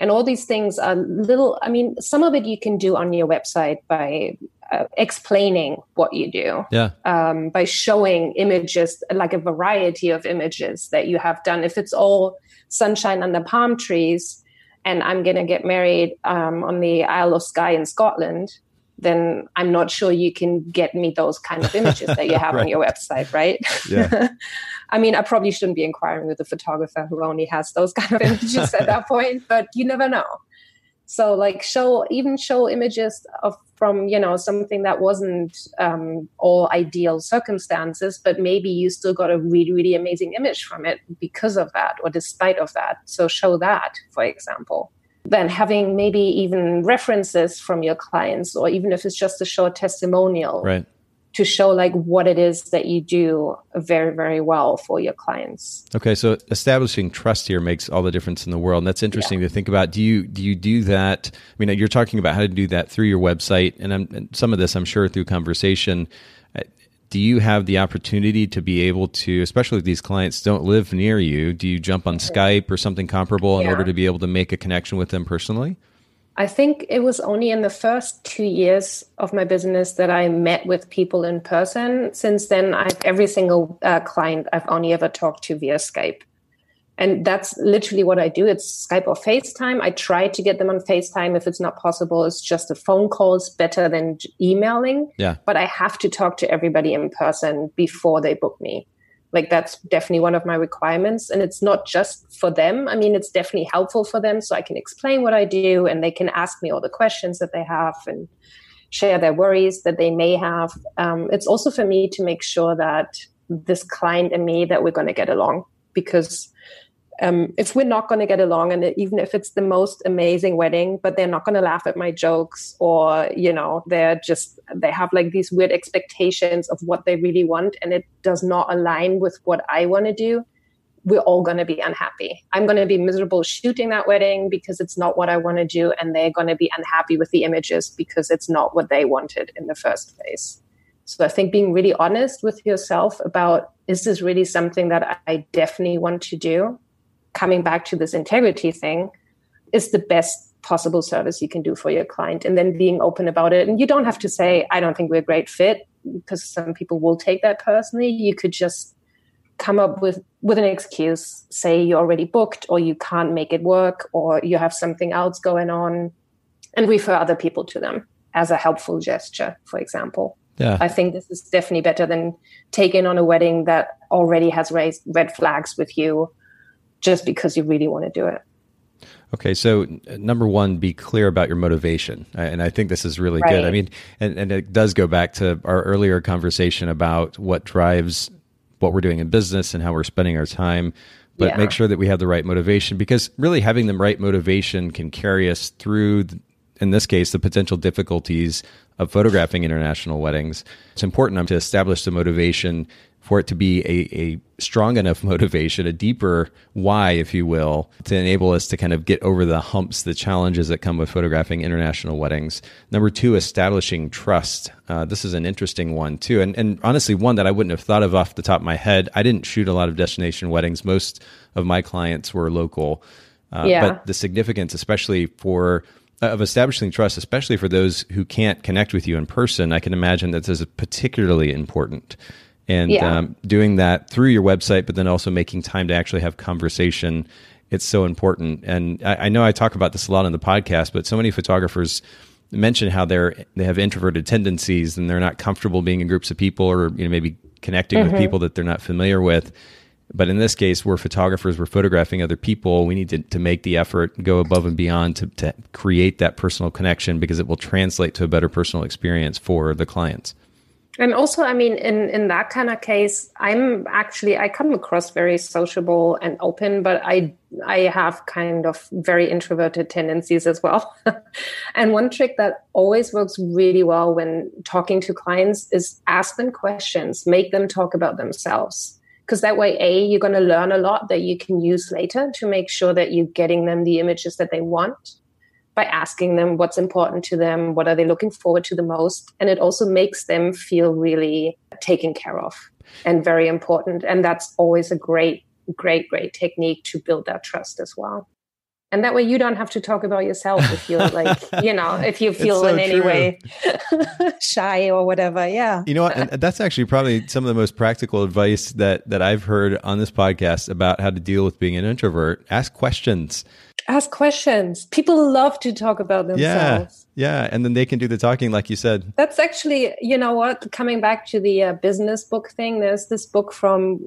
And all these things are little i mean some of it you can do on your website by uh, explaining what you do. Yeah. Um, by showing images like a variety of images that you have done. If it's all sunshine under palm trees and i'm going to get married um, on the isle of skye in scotland then i'm not sure you can get me those kind of images that you (laughs) have right. on your website right yeah. (laughs) i mean i probably shouldn't be inquiring with a photographer who only has those kind of (laughs) images at that point but you never know so like show even show images of from you know something that wasn't um, all ideal circumstances but maybe you still got a really really amazing image from it because of that or despite of that. So show that for example. Then having maybe even references from your clients or even if it's just a short testimonial. Right to show like what it is that you do very very well for your clients. Okay so establishing trust here makes all the difference in the world and that's interesting yeah. to think about. Do you do you do that? I mean you're talking about how to do that through your website and, and some of this i'm sure through conversation. Uh, do you have the opportunity to be able to especially if these clients don't live near you do you jump on skype or something comparable in order to be able to make a connection with them personally I think it was only in the first two years of my business that I met with people in person. Since then, I've every single uh, client I've only ever talked to via Skype. And that's literally what I do. It's Skype or FaceTime. I try to get them on FaceTime. If it's not possible, it's just a phone call. It's better than emailing. Yeah. But I have to talk to everybody in person before they book me like that's definitely one of my requirements. And it's not just for them. I mean it's definitely helpful for them so i can explain what i do and they can ask me all the questions that they have and share their worries that they may have. Um, it's also for me to make sure that this client and me that we're going to get along because um, if we're not going to get along and even if it's the most amazing wedding but they're not going to laugh at my jokes or you know they're just they have like these weird expectations of what they really want and it does not align with what i want to do we're all going to be unhappy. I'm going to be miserable shooting that wedding because it's not what i want to do and they're going to be unhappy with the images because it's not what they wanted in the first place. So i think being really honest with yourself about is this really something that i definitely want to do coming back to this integrity thing is the best possible service you can do for your client and then being open about it. And you don't have to say i don't think we're a great fit because some people will take that personally. You could just come up with with an excuse say you're already booked or you can't make it work or you have something else going on and refer other people to them as a helpful gesture for example. Yeah. I think this is definitely better than taking on a wedding that already has raised red flags with you just because you really want to do it. Okay, so number one, be clear about your motivation, and I think this is really right. good. I mean, and, and it does go back to our earlier conversation about what drives what we're doing in business and how we're spending our time. But yeah. make sure that we have the right motivation because really having the right motivation can carry us through, in this case, the potential difficulties of photographing international weddings. It's important to establish the motivation for it to be a, a strong enough (laughs) motivation, a deeper why, if you will, to enable us to kind of get over the humps, the challenges that come with photographing international weddings. Number two, establishing trust. Uh, this is an interesting one too, and and honestly, one that I wouldn't have thought of off the top of my head. I didn't shoot a lot of destination weddings. Most of my clients were local, uh, yeah. but the significance, especially for of establishing trust, especially for those who can't connect with you in person, I can imagine that this is particularly important and yeah. um, doing that through your website, but then also making time to actually have conversation. It's so important. And I, I, know I talk about this a lot on the podcast, but so many photographers mention how they're they have introverted tendencies and they're not comfortable being in groups of people or you know maybe connecting mm-hmm. with people that they're not familiar with. But in this case, we're photographers, we're photographing other people. We need to, to make the effort, go above and beyond to, to create that personal connection because it will translate to a better personal experience for the clients. and also i mean in in that kind of case i'm actually i come across very sociable and open but i i have kind of very introverted tendencies as well (laughs) and one trick that always works really well when talking to clients is ask them questions make them talk about themselves because that way a you're going to learn a lot that you can use later to make sure that you're getting them the images that they want by asking them what's important to them, what are they looking forward to the most. And it also makes them feel really taken care of and very important. And that's always a great, great, great technique to build that trust as well. And that way you don't have to talk about yourself if you're (laughs) like, you know, if you feel so in any way (laughs) shy or whatever. Yeah. You know what? And that's actually probably some of the most practical advice that that I've heard on this podcast about how to deal with being an introvert. Ask questions ask questions. People love to talk about themselves. Yeah, yeah, and then they can do the talking, like you said. That's actually, you know what? Coming back to the uh, business book thing, there's this book from,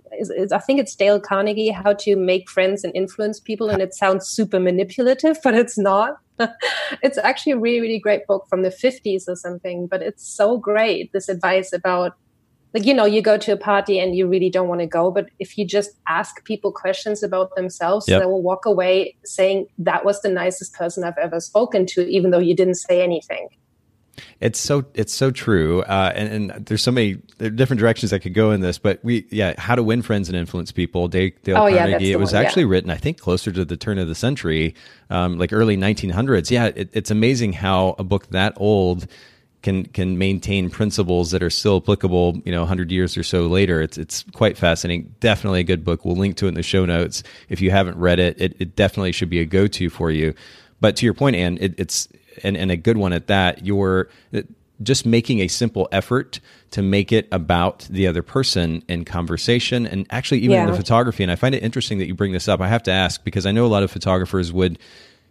I think it's Dale Carnegie, How to Make Friends and Influence People, and it sounds super manipulative, (laughs) but it's not. (laughs) it's actually a really, really great book from the 50s or something, but it's so great. This advice about like you know you go to a party and you really don't want to go but if you just ask people questions about themselves yep. they will walk away saying that was the nicest person i've ever spoken to even though you didn't say anything it's so it's so true, uh, and, and, there's so many there different directions that could go in this. But we, yeah, how to win friends and influence people. Dale, Dale oh, Carnegie. Yeah, it was one, actually yeah. written, I think, closer to the turn of the century, um, like early 1900s. Yeah, it, it's amazing how a book that old can can maintain principles that are still applicable, you know, 100 years or so later. It's it's quite fascinating. Definitely a good book. We'll link to it in the show notes. If you haven't read it, it, it definitely should be a go to for you. But to your point, Ann, it, it's and, and a good one at that. You're just making a simple effort to make it about the other person in conversation and actually even yeah. in the photography. And I find it interesting that you bring this up. I have to ask because I know a lot of photographers would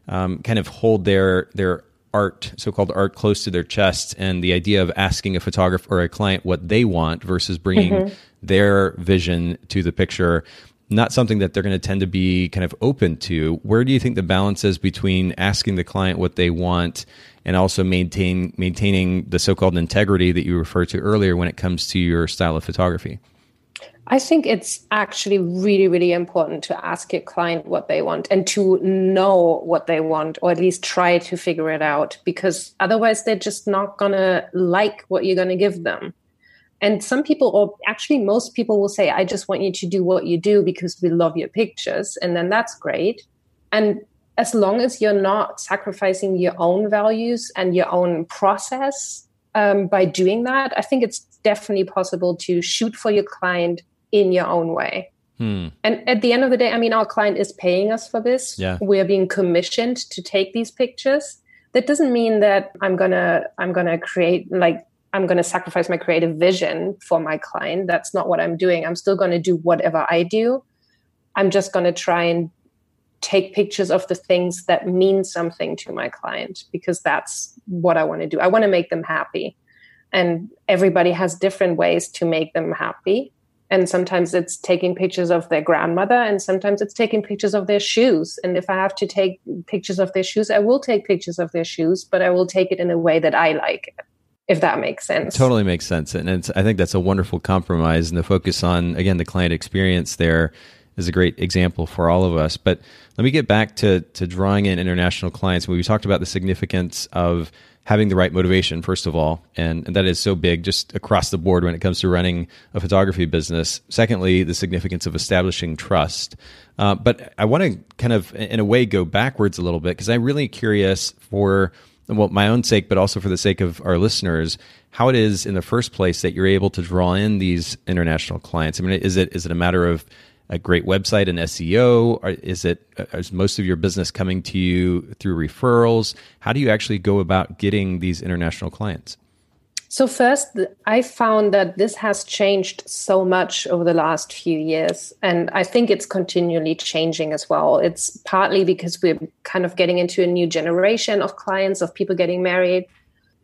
um, kind of hold their their art, so-called art, close to their chest, and the idea of asking a photographer or a client what they want versus bringing mm-hmm. their vision to the picture, not something that they're going to tend to be kind of open to. Where do you think the balance is between asking the client what they want and also maintain maintaining the so-called integrity that you referred to earlier when it comes to your style of photography? I think it's actually really, really important to ask your client what they want and to know what they want, or at least try to figure it out, because otherwise they're just not going to like what you're going to give them. And some people, or actually most people, will say, I just want you to do what you do because we love your pictures. And then that's great. And as long as you're not sacrificing your own values and your own process um, by doing that, I think it's definitely possible to shoot for your client in your own way. Hmm. And at the end of the day, I mean, our client is paying us for this. Yeah. We're being commissioned to take these pictures. That doesn't mean that I'm gonna I'm gonna create like I'm gonna sacrifice my creative vision for my client. That's not what I'm doing. I'm still gonna do whatever I do. I'm just gonna try and take pictures of the things that mean something to my client because that's what I want to do. I want to make them happy. And everybody has different ways to make them happy and sometimes it's taking pictures of their grandmother and sometimes it's taking pictures of their shoes. And if i have to take pictures of their shoes i will take pictures of their shoes but i will take it in a way that i like if that makes sense. Totally makes sense. And i think that's a wonderful compromise and the focus on again the client experience there is a great example for all of us but let me get back to to drawing in international clients we talked about the significance of having the right motivation, first of all, and, and, that is so big just across the board when it comes to running a photography business. Secondly, the significance of establishing trust. Uh, but I want to kind of, in a way, go backwards a little bit because I'm really curious for well, my own sake, but also for the sake of our listeners, how it is in the first place that you're able to draw in these international clients. I mean, is it is it a matter of a great website and SEO? Is it uh, most of your business coming to you through referrals? How do you actually go about getting these international clients? So first, I found that this has changed so much over the last few years, and I think it's continually changing as well. It's partly because we're kind of getting into a new generation of clients of people getting married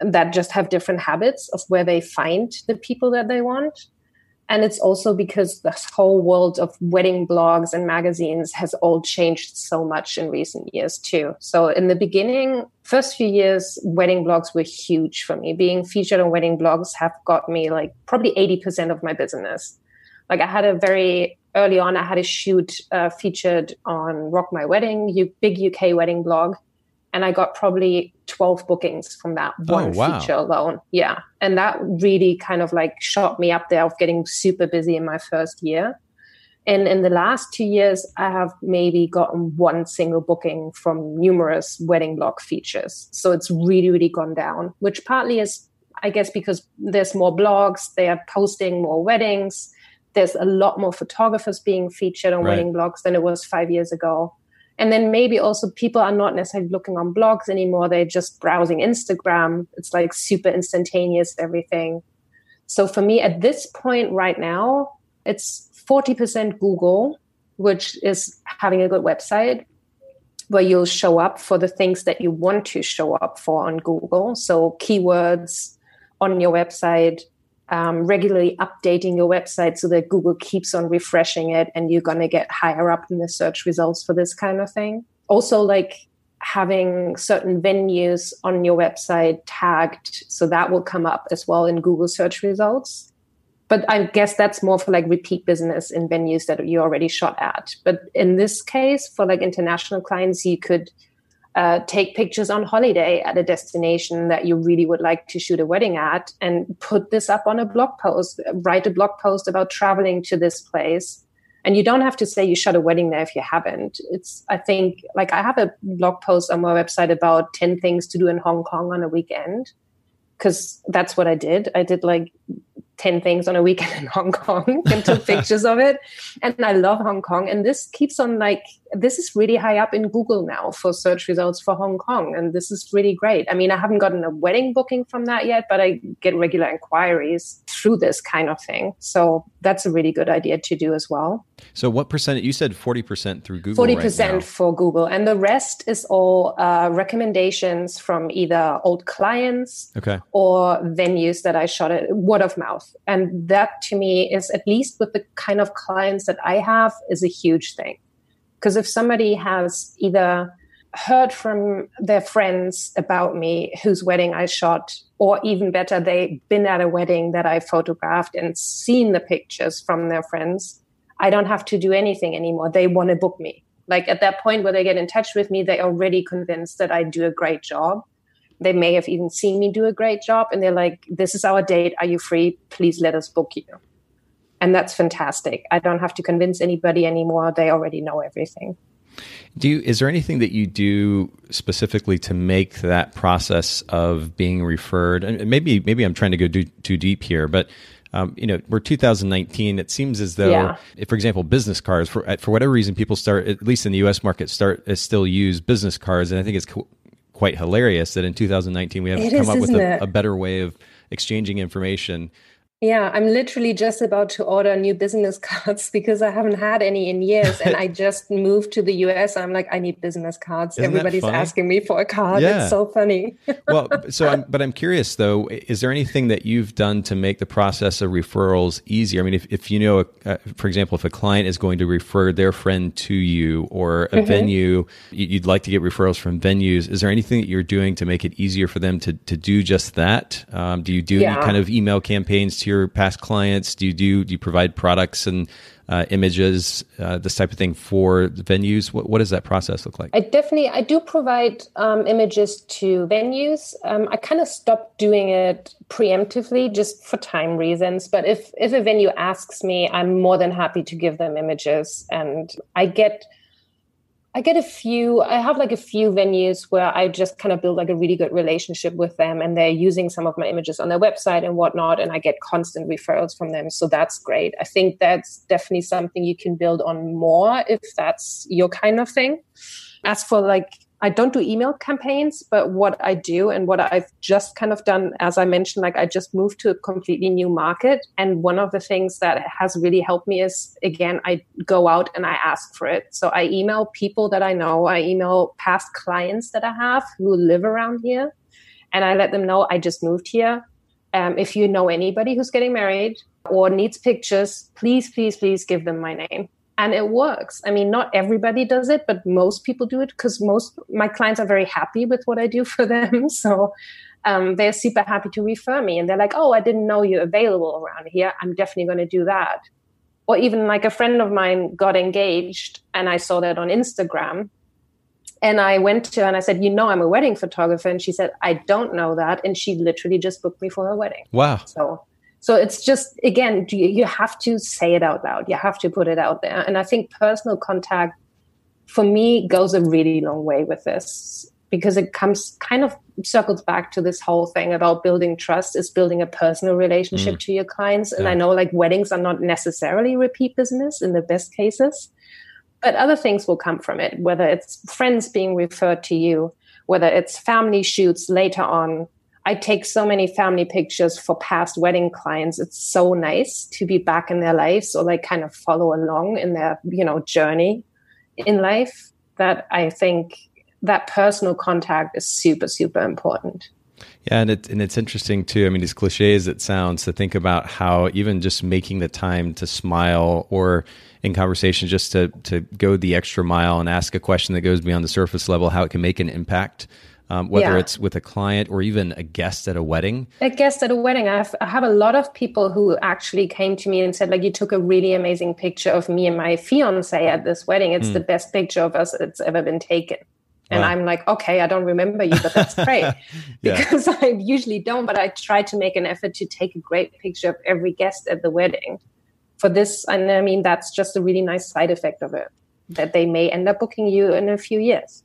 that just have different habits of where they find the people that they want And it's also because this whole world of wedding blogs and magazines has all changed so much in recent years too. So in the beginning, first few years, wedding blogs were huge for me. Being featured on wedding blogs have got me like probably 80% of my business. Like I had a very early on, I had a shoot uh, featured on Rock My Wedding, big UK wedding blog and I got probably 12 bookings from that oh, one oh, wow. feature alone. Yeah. And that really kind of like shot me up there of getting super busy in my first year. And in the last two years, I have maybe gotten one single booking from numerous wedding blog features. So it's really, really gone down, which partly is, I guess, because there's more blogs, they are posting more weddings. There's a lot more photographers being featured on right. wedding blogs than it was five years ago. And then maybe also people are not necessarily looking on blogs anymore. They're just browsing Instagram. It's like super instantaneous, everything. So for me at this point right now, it's 40% Google, which is having a good website where you'll show up for the things that you want to show up for on Google. So keywords on your website, um, regularly updating your website so that Google keeps on refreshing it and you're going to get higher up in the search results for this kind of thing. Also, like having certain venues on your website tagged so that will come up as well in Google search results. But I guess that's more for like repeat business in venues that you already shot at. But in this case, for like international clients, you could uh, take pictures on holiday at a destination that you really would like to shoot a wedding at and put this up on a blog post write a blog post about traveling to this place. And you don't have to say you shot a wedding there if you haven't. It's i think like i have a blog post on my website about 10 things to do in hong kong on a weekend because that's what i did. I did like 10 things on a weekend in Hong Kong (laughs) and took pictures of it. And I love Hong Kong. And this keeps on like, this is really high up in Google now for search results for Hong Kong. And this is really great. I mean, I haven't gotten a wedding booking from that yet, but I get regular inquiries through this kind of thing. So that's a really good idea to do as well. So what percent? You said forty percent through Google. Forty percent right for Google, and the rest is all uh, recommendations from either old clients, okay. or venues that I shot at word of mouth, and that to me is at least with the kind of clients that I have is a huge thing, because if somebody has either heard from their friends about me whose wedding I shot, or even better, they've been at a wedding that I photographed and seen the pictures from their friends I don't have to do anything anymore. They want to book me. Like at that point where they get in touch with me, they're already convinced that I do a great job. They may have even seen me do a great job and they're like, this is our date. Are you free? Please let us book you. And that's fantastic. I don't have to convince anybody anymore. They already know everything. Do you, is there anything that you do specifically to make that process of being referred? And maybe maybe I'm trying to go do, too deep here, but um, you know, we're 2019. It seems as though, yeah. if, for example, business cards, for for whatever reason, people start, at least in the U.S. market, start uh, still use business cards, and I think it's co- quite hilarious that in 2019 we have it come is, up with a, a, better way of exchanging information yeah, I'm literally just about to order new business (laughs) cards because I haven't had any in years. And I (laughs) just moved to the US. I'm like, I need business cards. Isn't Everybody's asking me for a card. Yeah. It's so funny. well, (laughs) so, I'm, but I'm curious though, is there anything that you've done to make the process of referrals easier? I mean, if, if you know, uh, for example, if a client is going to refer their friend to you or a mm-hmm. venue, you'd like to get referrals from venues, is there anything that you're doing to make it easier for them to, to do just that? Um, do you do yeah. any kind of email campaigns to your past clients? Do you do, do you provide products and uh, images, uh, this type of thing for venues? What, what, does that process look like? I definitely I do provide um, images to venues. Um, I kind of stopped doing it preemptively just for time reasons. But if if a venue asks me, I'm more than happy to give them images, and I get I get a few, I have like a few venues where I just kind of build like a really good relationship with them and they're using some of my images on their website and whatnot. And I get constant referrals from them. So that's great. I think that's definitely something you can build on more if that's your kind of thing. As for like I don't do email campaigns, but what I do and what I've just kind of done, as I mentioned, like I just moved to a completely new market. And one of the things that has really helped me is, again, I go out and I ask for it. So I email people that I know, I email past clients that I have who live around here, and I let them know I just moved here. Um, if you know anybody who's getting married, or needs pictures, please, please, please give them my name. And it works. I mean, not everybody does it, but most people do it because most my clients are very happy with what I do (laughs) for them. So um, they're super happy to refer me and they're like, oh, I didn't know you're available around here. I'm definitely going to do that. Or even like a friend of mine got engaged and I saw that on Instagram. And I went to her and I said, You know, I'm a wedding photographer. And she said, I don't know that. And she literally just booked me for her wedding. Wow. So, so it's just, again, you have to say it out loud. You have to put it out there. And I think personal contact for me goes a really long way with this because it comes kind of circles back to this whole thing about building trust is building a personal relationship mm. to your clients and yeah. i know like weddings are not necessarily repeat business in the best cases but other things will come from it whether it's friends being referred to you whether it's family shoots later on i take so many family pictures for past wedding clients it's so nice to be back in their lives or like kind of follow along in their you know journey in life that i think that personal contact is super, super important. Yeah, and and it's interesting too. I mean, as cliche as it sounds, to think about how even just making the time to smile or in conversation just to to go the extra mile and ask a question that goes beyond the surface level, how it can make an impact. Um, whether yeah. it's with a client or even a guest at a wedding. A guest at a wedding. I have, I have a lot of people who actually came to me and said, like, you took a really amazing picture of me and my fiance at this wedding. It's mm. the best picture of us that's ever been taken. And wow. I'm like, okay, I don't remember you, but that's great (laughs) because I usually don't. But I try to make an effort to take a great picture of every guest at the wedding for this. And I mean, that's just a really nice side effect of it that they may end up booking you in a few years.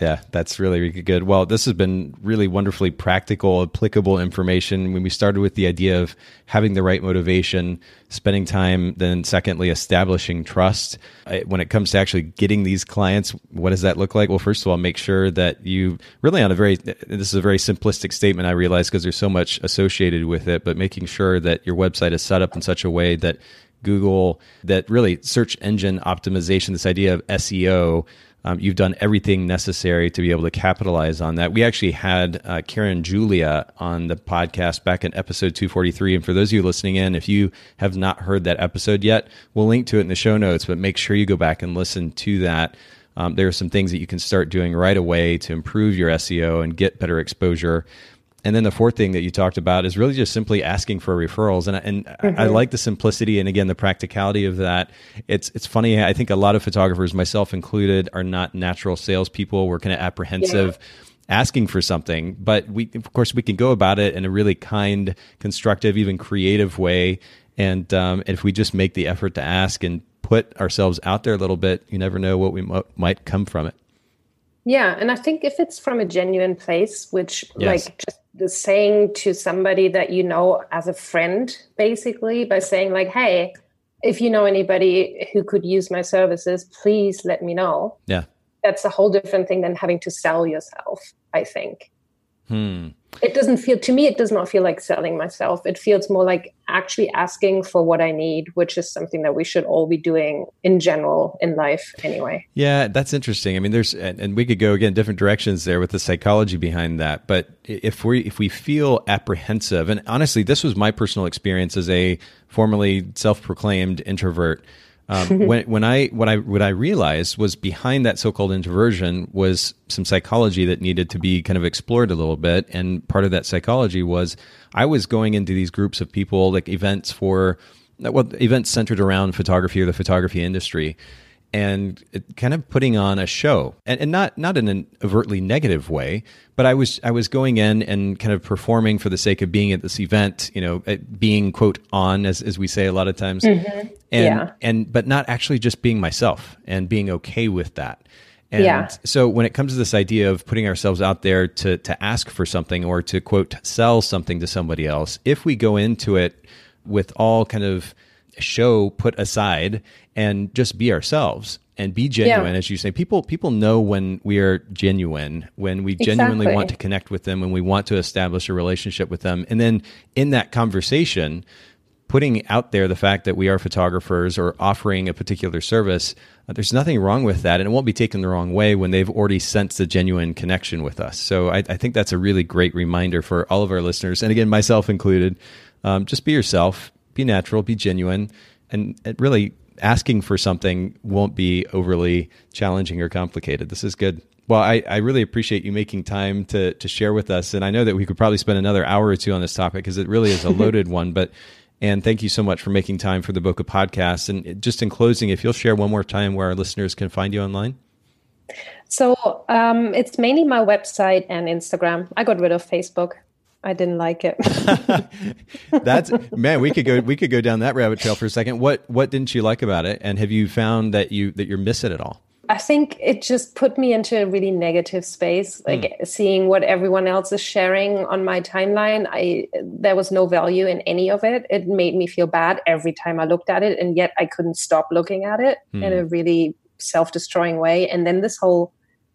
Yeah, that's really, really good. Well, this has been really wonderfully practical, applicable information. When we started with the idea of having the right motivation, spending time, then secondly, establishing trust. When it comes to actually getting these clients, what does that look like? Well, first of all, make sure that you really on a very, this is a very simplistic statement, I realize, because there's so much associated with it, but making sure that your website is set up in such a way that Google, that really search engine optimization, this idea of SEO, um, you've done everything necessary to be able to capitalize on that. We actually had uh, Karen Julia on the podcast back in episode 243. And for those of you listening in, if you have not heard that episode yet, we'll link to it in the show notes, but make sure you go back and listen to that. Um, there are some things that you can start doing right away to improve your SEO and get better exposure. And then the fourth thing that you talked about is really just simply asking for referrals. And, and mm-hmm. I, I like the simplicity and again the practicality of that. It's it's funny. I think a lot of photographers, myself included, are not natural salespeople. We're kind of apprehensive. Yeah asking for something, but we, of course, we can go about it in a really kind, constructive, even creative way. And, um, and if we just make the effort to ask and put ourselves out there a little bit, you never know what we m- might come from it. Yeah, and I think if it's from a genuine place, which yes. like just the saying to somebody that you know as a friend, basically by saying like, "Hey, if you know anybody who could use my services, please let me know." Yeah, that's a whole different thing than having to sell yourself. I think. Hmm it doesn't feel to me it does not feel like selling myself. It feels more like actually asking for what i need which is something that we should all be doing in general in life anyway. Yeah that's interesting. I mean there's and we could go again different directions there with the psychology behind that but if we if we feel apprehensive and honestly this was my personal experience as a formerly self-proclaimed introvert um, (laughs) when when I what I what I realized was behind that so-called introversion was some psychology that needed to be kind of explored a little bit, and part of that psychology was I was going into these groups of people like events for well events centered around photography or the photography industry and kind of putting on a show and, and, not not in an overtly negative way but i was i was going in and kind of performing for the sake of being at this event you know being quote on as, as we say a lot of times mm-hmm. and yeah. and but not actually just being myself and being okay with that and yeah. so when it comes to this idea of putting ourselves out there to to ask for something or to quote sell something to somebody else if we go into it with all kind of show put aside and just be ourselves and be genuine yeah. as you say people people know when we are genuine when we genuinely exactly. want to connect with them when we want to establish a relationship with them and then in that conversation putting out there the fact that we are photographers or offering a particular service uh, there's nothing wrong with that and it won't be taken the wrong way when they've already sensed a genuine connection with us so i, I think that's a really great reminder for all of our listeners and again myself included um, just be yourself be natural, be genuine, and really asking for something won't be overly challenging or complicated. This is good. Well, I, I really appreciate you making time to to share with us, and I know that we could probably spend another hour or two on this topic because it really is a (laughs) loaded one. But and thank you so much for making time for the Bokeh Podcast. And just in closing, if you'll share one more time where our listeners can find you online. So um, it's mainly my website and Instagram. I got rid of Facebook. I didn't like it. (laughs) That's man, we could go we could go down that rabbit trail for a second. What what didn't you like about it? And have you found that you that you're missing it at all? I think it just put me into a really negative space. Like mm. seeing what everyone else is sharing on my timeline, I there was no value in any of it. It made me feel bad every time I looked at it, and yet I couldn't stop looking at it mm. in a really self-destroying way. And then this whole,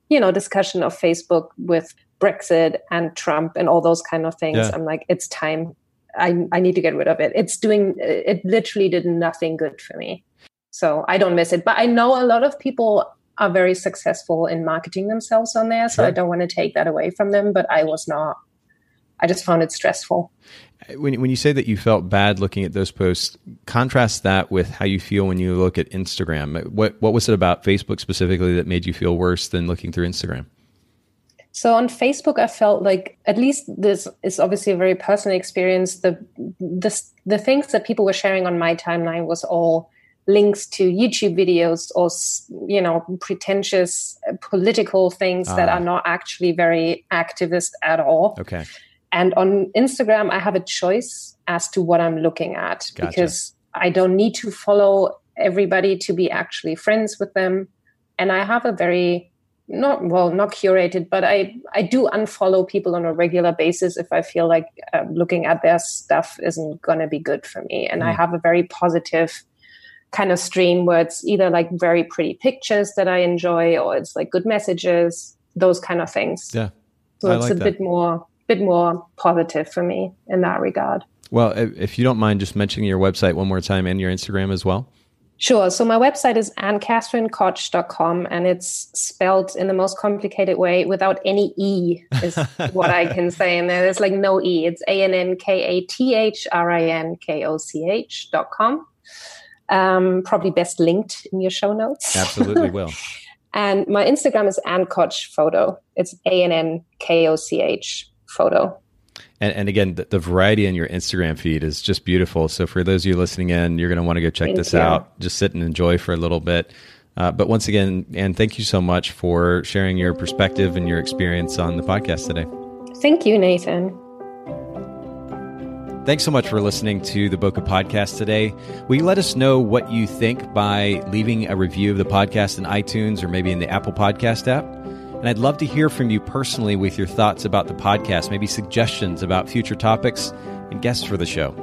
you know, discussion of Facebook with Brexit and Trump and all those kind of things. Yeah. I'm like, it's time. I I need to get rid of it. It's doing it literally did nothing good for me. So I don't miss it. But I know a lot of people are very successful in marketing themselves on there. So sure. I don't want to take that away from them, but I was not. I just found it stressful. When, when you say that you felt bad looking at those posts, contrast that with how you feel when you look at Instagram. What what was it about Facebook specifically that made you feel worse than looking through Instagram? So on Facebook, I felt like at least this is obviously a very personal experience. The the the things that people were sharing on my timeline was all links to YouTube videos or you know pretentious uh, political things that ah. are not actually very activist at all. Okay. And on Instagram, I have a choice as to what I'm looking at gotcha. because I don't need to follow everybody to be actually friends with them, and I have a very not well not curated but i i do unfollow people on a regular basis if i feel like uh, looking at their stuff isn't going to be good for me and mm. i have a very positive kind of stream where it's either like very pretty pictures that I enjoy or it's like good messages, those kind of things. Yeah. So I it's like a that. bit more bit more positive for me in that regard. Well, if you don't mind just mentioning your website one more time and your Instagram as well. Sure. So my website is annkathrinkoch.com and it's spelled in the most complicated way without any E is (laughs) what I can say. And there's like no E. It's A-N-N-K-A-T-H-R-I-N-K-O-C-H dot com. Um, probably best linked in your show notes. Absolutely will. (laughs) and my Instagram is Ann Koch Photo. It's A N N K O C H Photo. And, and again, the, the, variety in your Instagram feed is just beautiful. So for those of you listening in, you're going to want to go check thank this you. out. Just sit Ann enjoy for a little bit. Uh, but once again, and thank you so much for sharing your perspective and your experience on the podcast today. Thank you, Nathan. Thanks so much for listening to the Bokeh Podcast today. Will you let us know what you think by leaving a review of the podcast in iTunes or maybe in the Apple Podcast app? And I'd love to hear from you personally with your thoughts about the podcast, maybe suggestions about future topics and guests for the show.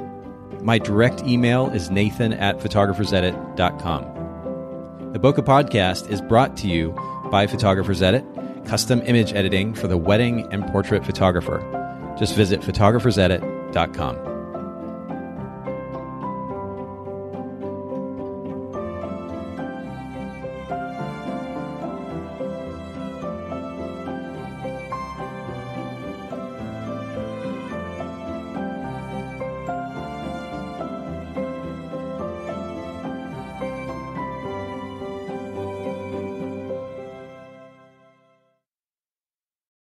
My direct email is nathan at photographersedit.com. The Bokeh Podcast is brought to you by Photographers Edit, custom image editing for the wedding and portrait photographer. Just visit photographersedit.com.